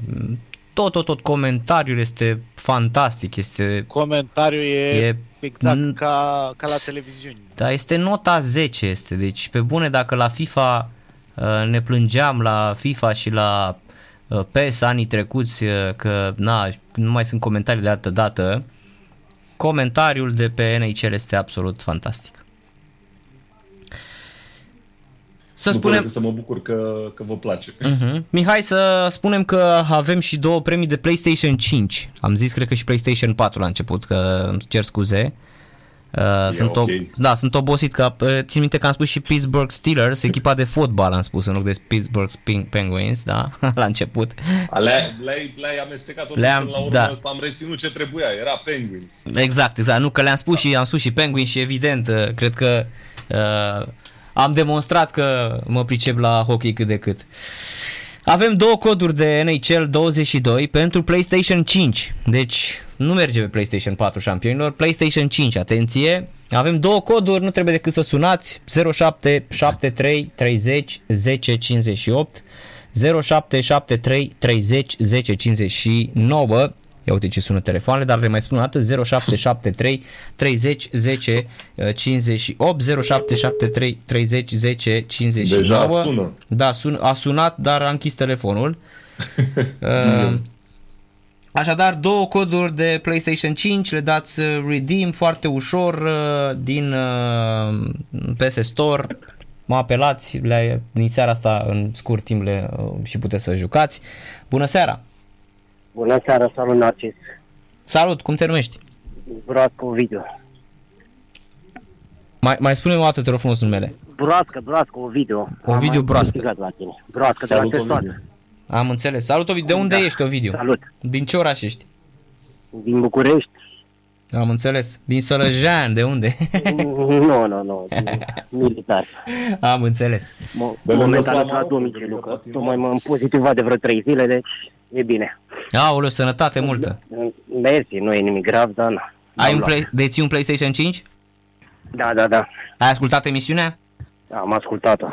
tot, tot, tot comentariul este fantastic. Este, comentariul e, e exact n- ca, ca la televiziuni. Da, este nota 10 este, deci pe bune dacă la FIFA uh, ne plângeam la FIFA și la uh, PES anii trecuți uh, că na, nu mai sunt comentarii de altă dată, comentariul de pe NHL este absolut fantastic. Să nu spunem... să mă bucur că, că vă place. Uh-huh. Mihai, să spunem că avem și două premii de PlayStation 5. Am zis, cred că și PlayStation 4 la început, că îmi cer scuze. Uh, sunt okay. o, da, sunt obosit că uh, țin minte că am spus și Pittsburgh Steelers, echipa de fotbal am spus în loc de Pittsburgh Penguins, da, la început. Le-ai, le-ai, le-ai amestecat le-am, la urmă, da. am reținut ce trebuia, era Penguins. Exact, exact, nu că le-am spus și am spus și Penguins și evident, uh, cred că uh, am demonstrat că mă pricep la hockey cât de cât. Avem două coduri de NHL 22 pentru PlayStation 5. Deci nu merge pe PlayStation 4 șampionilor, PlayStation 5, atenție, avem două coduri, nu trebuie decât să sunați 0773 30 10 58 0773 30 10 59 Ia uite ce sună telefoanele, dar le mai spun o dată 0773 30 10 58 0773 30 10 59 Deja sună. Da, sun, a sunat, dar a închis telefonul. uh, Așadar, două coduri de PlayStation 5 le dați uh, redeem foarte ușor uh, din uh, PS Store. Mă apelați le, din seara asta în scurt timp le, și puteți să jucați. Bună seara! Bună seara, salut Narcis. Salut, cum te numești? Broască Ovidiu. Mai, mai spune o dată, te rog frumos numele. Broască, Broască Ovidiu. Ovidiu Am Broască. câștigat la tine. Broască de la Salut, Testoată. Ovidiu. Am înțeles. Salut, Ovidiu. De unde Da. ești, Ovidiu? Salut. Din ce oraș ești? Din București? Am înțeles. Din Sălăjean, de unde? nu, nu, nu. din Militar. Am înțeles. Mo- De lângă Momentan Flama, la de domiciliu, lângă că Patimon. tocmai m-am pozitivat de vreo trei zile, deci e bine. Aoleu, sănătate multă. Mersi, nu e nimic grav, dar na. Ai Am un luat. play, deții un PlayStation 5? Da, da, da. Ai ascultat emisiunea? Am ascultat-o.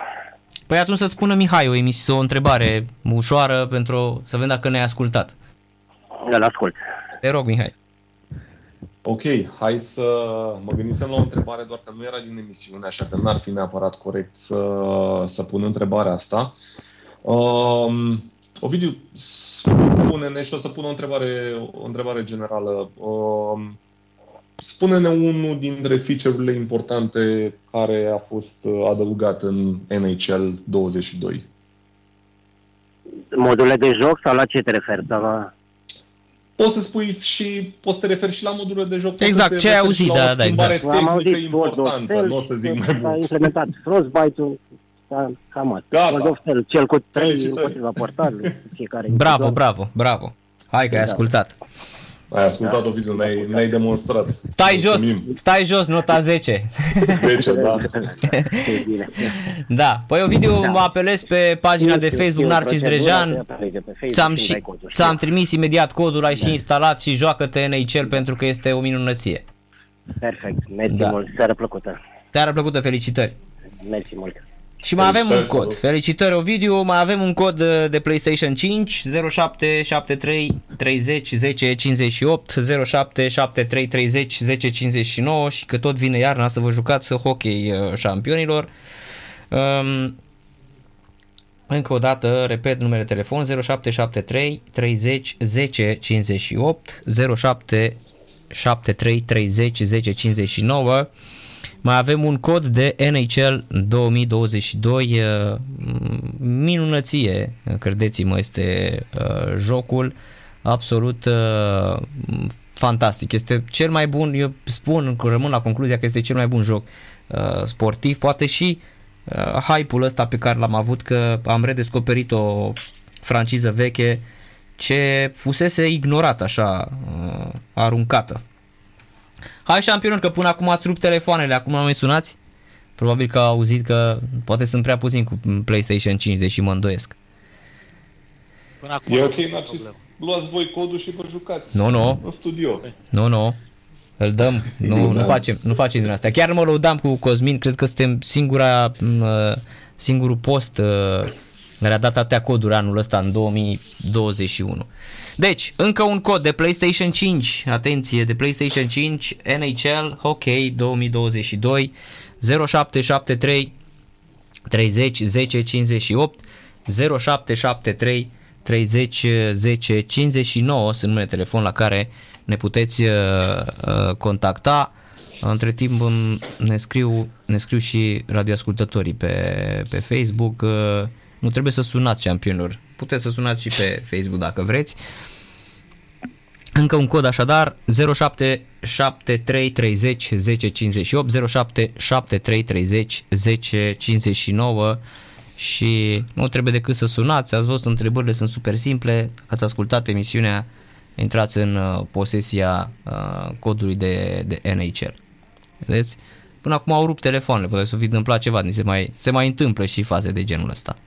Păi atunci să-ți spună Mihai o, emis- o întrebare ușoară pentru să vedem dacă ne-ai ascultat. Îl ascult. Te rog, Mihai. Ok, hai să mă gândisem la o întrebare, doar că nu era din emisiune, așa că n-ar fi neapărat corect să, să pun întrebarea asta. Um, Ovidiu, spune-ne și o să pun o întrebare, o întrebare generală. Um, spune-ne unul dintre feature-urile importante care a fost uh, adăugat în NHL 22. Module de joc sau la ce te referi? Sau la... Poți să spui și, poți să te referi și la modurile de joc. poți Exact, să te ce ai referi auzit, și la da, o da, schimbare exact. Am tehnică auzit World of importantă, Cell, nu o să zic mai s-a mult. implementat Frostbite-ul, s-a cam asta. Gata. World of Cell, cel cu trei Felicitări. împotriva portarului, fiecare. Bravo, individual. bravo, bravo. Hai că ai Da. ascultat. Ai ascultat-o, Vizu, ne-ai, ne-ai demonstrat. Stai jos, Mulțumim. stai jos, nota 10. 10, da. E bine. Da, păi Ovidiu, Da. mă apelez pe pagina de Știu, Facebook știu, Narcis procedura, Drejan. te apelezi pe Facebook, Ți-am, îmi și, dai codul, ți-am știu. trimis imediat codul, ai și instalat și joacă-te NHL pentru că este o minunăție. Perfect, mersi Da. mult, seară plăcută. Te-ar plăcută, felicitări. Mersi mult. Și mai avem un Felicitări, cod. salut. Felicitări Ovidiu, mai avem un cod uh, de PlayStation 5 0773 30 10 58 0773 30 10 59 și că tot vine iarna să vă jucați hockey uh, șampionilor. Um, încă o dată, repet numele telefon 0773 30 10 58 0773 30 10 59 mai avem un cod de NHL 2022, uh, minunăție, credeți-mă, este uh, jocul absolut uh, fantastic. Este cel mai bun, eu spun, rămân la concluzia că este cel mai bun joc uh, sportiv, poate și uh, hype-ul ăsta pe care l-am avut că am redescoperit o franciză veche ce fusese ignorată așa, uh, aruncată. Hai șampionul că până acum ați rupt telefoanele, acum nu mai sunați? Probabil că au auzit că poate sunt prea puțin cu PlayStation 5, deși mă îndoiesc. Până acum E nu ok, e Narcis. problemă. Luați voi codul și vă jucați. Nu, nu, În studio. nu, nu. Îl dăm, nu, nu facem, nu facem din asta. Chiar mă lăudam cu Cosmin, cred că suntem singura, m, singurul post uh, care a dat atâtea coduri anul ăsta în 2021. Deci, încă un cod de PlayStation 5, atenție, de PlayStation 5 NHL Hockey 2022 0773 30 10 58 0773 30 10 59 sunt numele telefon la care ne puteți uh, uh, contacta. Între timp îmi- ne scriu, ne scriu și radioascultătorii pe, pe Facebook. uh, Nu trebuie să sunați campionilor. Puteți să sunați și pe Facebook dacă vreți. Încă un cod așadar 077330 1058 077330 1059 și nu trebuie decât să sunați, ați văzut întrebările sunt super simple, dacă ați ascultat emisiunea intrați în uh, posesia uh, codului de, de NHL. Vedeți? Până acum au rupt telefoanele, poate să fi întâmplat ceva, ni se mai, se mai întâmplă și faze de genul ăsta.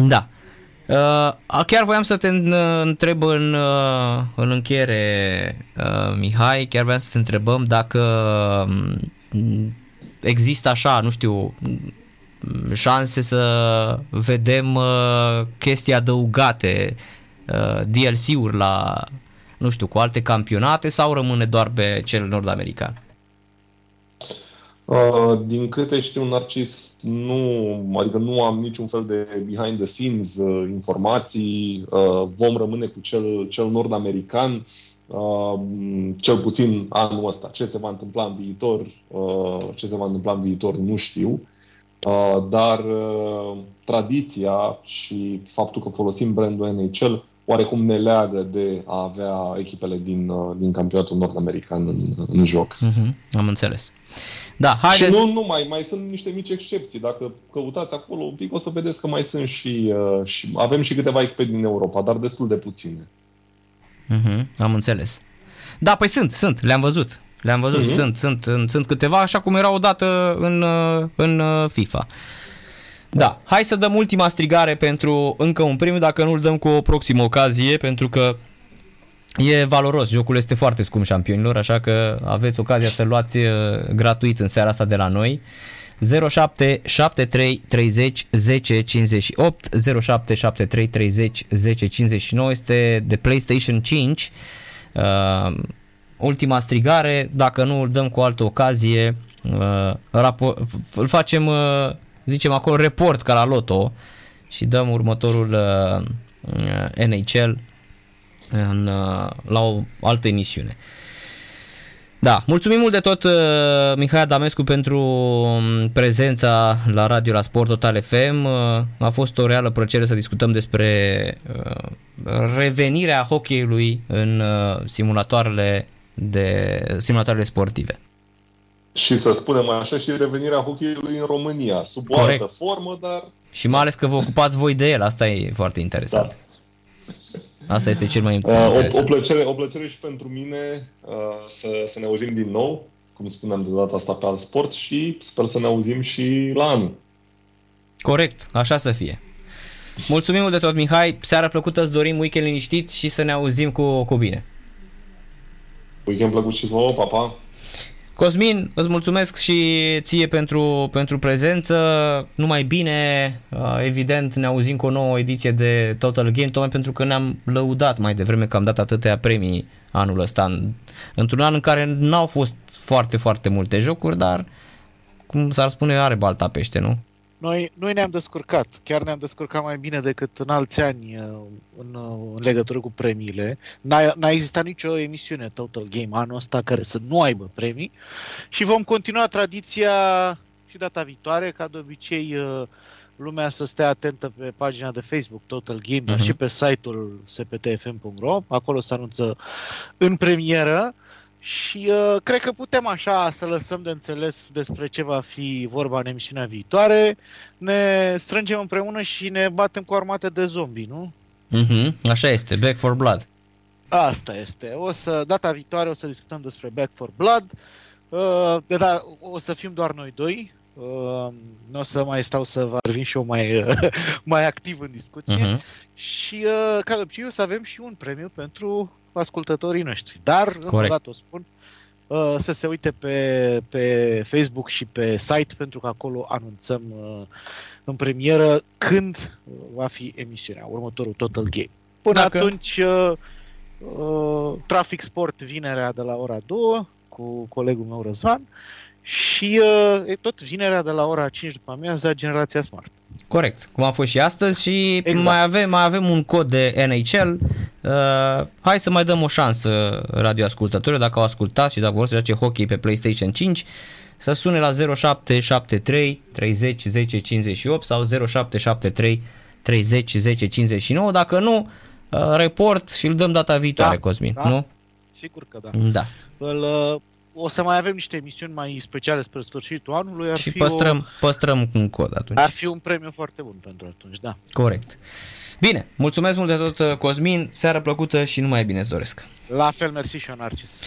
Da. Uh, chiar voiam să te întreb în, uh, în încheiere, uh, Mihai, chiar voiam să te întrebăm dacă um, există așa, nu știu, șanse să vedem uh, chestii adăugate, uh, DLC-uri la, nu știu, cu alte campionate sau rămâne doar pe cel nord-american? Uh, din câte știu, Narcis, nu, adică nu am niciun fel de behind the scenes uh, informații. Uh, vom rămâne cu cel, cel nord-american, uh, cel puțin anul ăsta. Ce se va întâmpla în viitor, uh, ce se va întâmpla în viitor, nu știu. Uh, dar uh, tradiția și faptul că folosim brandul NHL oarecum ne leagă de a avea echipele din, uh, din campionatul nord-american în, în joc. Uh-huh, am înțeles. Da, haideți... Și nu numai, mai sunt niște mici excepții. Dacă căutați acolo un pic, o să vedeți că mai sunt și, uh, și avem și câteva echipe din Europa, dar destul de puține. Uh-huh, am înțeles. Da, păi sunt, sunt, le-am văzut. Le-am văzut, uh-huh. sunt, sunt, sunt, sunt câteva, așa cum erau odată în, uh, în uh, FIFA. Da, hai să dăm ultima strigare pentru încă un premiu, dacă nu îl dăm cu o proximă ocazie, pentru că e valoros. Jocul este foarte scump șampionilor, așa că aveți ocazia să luați uh, gratuit în seara asta de la noi. 0773 30 10 58 0773 30 10 59 este de PlayStation 5 uh, ultima strigare dacă nu îl dăm cu altă ocazie uh, rapo- îl facem uh, zicem acolo report ca la loto și dăm următorul uh, uh NHL în, uh, la o altă emisiune. Da, mulțumim mult de tot uh, Mihai Adamescu pentru um, prezența la radio la Sport Total FM. Uh, a fost o reală plăcere să discutăm despre uh, revenirea hockeyului în uh, simulatoarele de simulatoarele sportive. Și să spunem așa și revenirea hockeyului în România, sub o Corect. altă formă, dar... Și mai ales că vă ocupați voi de el, asta e foarte interesant. Da. Asta este cel mai important. Uh, o, o, plăcere, o plăcere și pentru mine uh, să, să ne auzim din nou, cum spuneam de data asta pe alt sport și sper să ne auzim și la anul. Corect, așa să fie. Mulțumim mult de tot, Mihai. Seara plăcută, îți dorim weekend liniștit și să ne auzim cu, cu bine. Weekend plăcut și vouă, pa, pa. Cosmin, îți mulțumesc și ție pentru, pentru prezență. Numai bine, uh, evident, ne auzim cu o nouă ediție de Total Game, tocmai pentru că ne-am lăudat mai devreme că am dat atâtea premii anul ăsta, într-un an în care n-au fost foarte, foarte multe jocuri, dar, cum s-ar spune, are balta pește, nu? Noi, noi ne-am descurcat, chiar ne-am descurcat mai bine decât în alți ani uh, în, uh, în legătură cu premiile. N-a, n-a existat nicio emisiune Total Game anul ăsta care să nu aibă premii și vom continua tradiția și data viitoare, ca de obicei uh, lumea să stea atentă pe pagina de Facebook Total Game, uh-huh. dar mhm. și pe site-ul sptfm.ro, acolo se anunță în premieră și uh, cred că putem așa să lăsăm de înțeles despre ce va fi vorba în emisiunea viitoare. Ne strângem împreună și ne batem cu armate de zombi, nu? Mhm, așa este, Back for Blood. Asta este. O să, data viitoare o să discutăm despre Back for Blood. Uh, de da, o să fim doar noi doi. Uh, nu o să mai stau să vă revin și eu mai, uh, mai activ în discuție. Uh-huh. Și uh, ca de obicei o să avem și un premiu pentru ascultătorii noștri. Dar, Corect. încă o dată o spun, uh, să se uite pe, pe Facebook și pe site, pentru că acolo anunțăm uh, în premieră când va fi emisiunea, următorul Total Game. Până Dacă... atunci, uh, Trafic Sport vinerea de la ora 2 cu colegul meu Răzvan și tot vinerea de la ora 5 după amiază Generația Smart. Corect, cum a fost și astăzi și exact. mai, avem, mai avem un cod de NHL. Uh, hai să mai dăm o șansă radioascultătorilor dacă au ascultat și dacă vor să joace hockey pe PlayStation 5 să sune la 0773 30 10 58 sau 0773 30 10 59. Dacă nu, uh, report și îl dăm data viitoare, da, Cosmin, da, nu? Sigur că da. Da. Îl, uh, o să mai avem niște emisiuni mai speciale spre sfârșitul anului. Ar și fi păstrăm, o... păstrăm un cod atunci. Ar fi un premiu foarte bun pentru atunci, da. Corect. Bine, mulțumesc mult de tot, Cosmin, seară plăcută și numai bine îți doresc. La fel, mersi și eu, Narcis.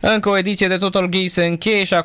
Încă o ediție de Total Gay se încheie și acum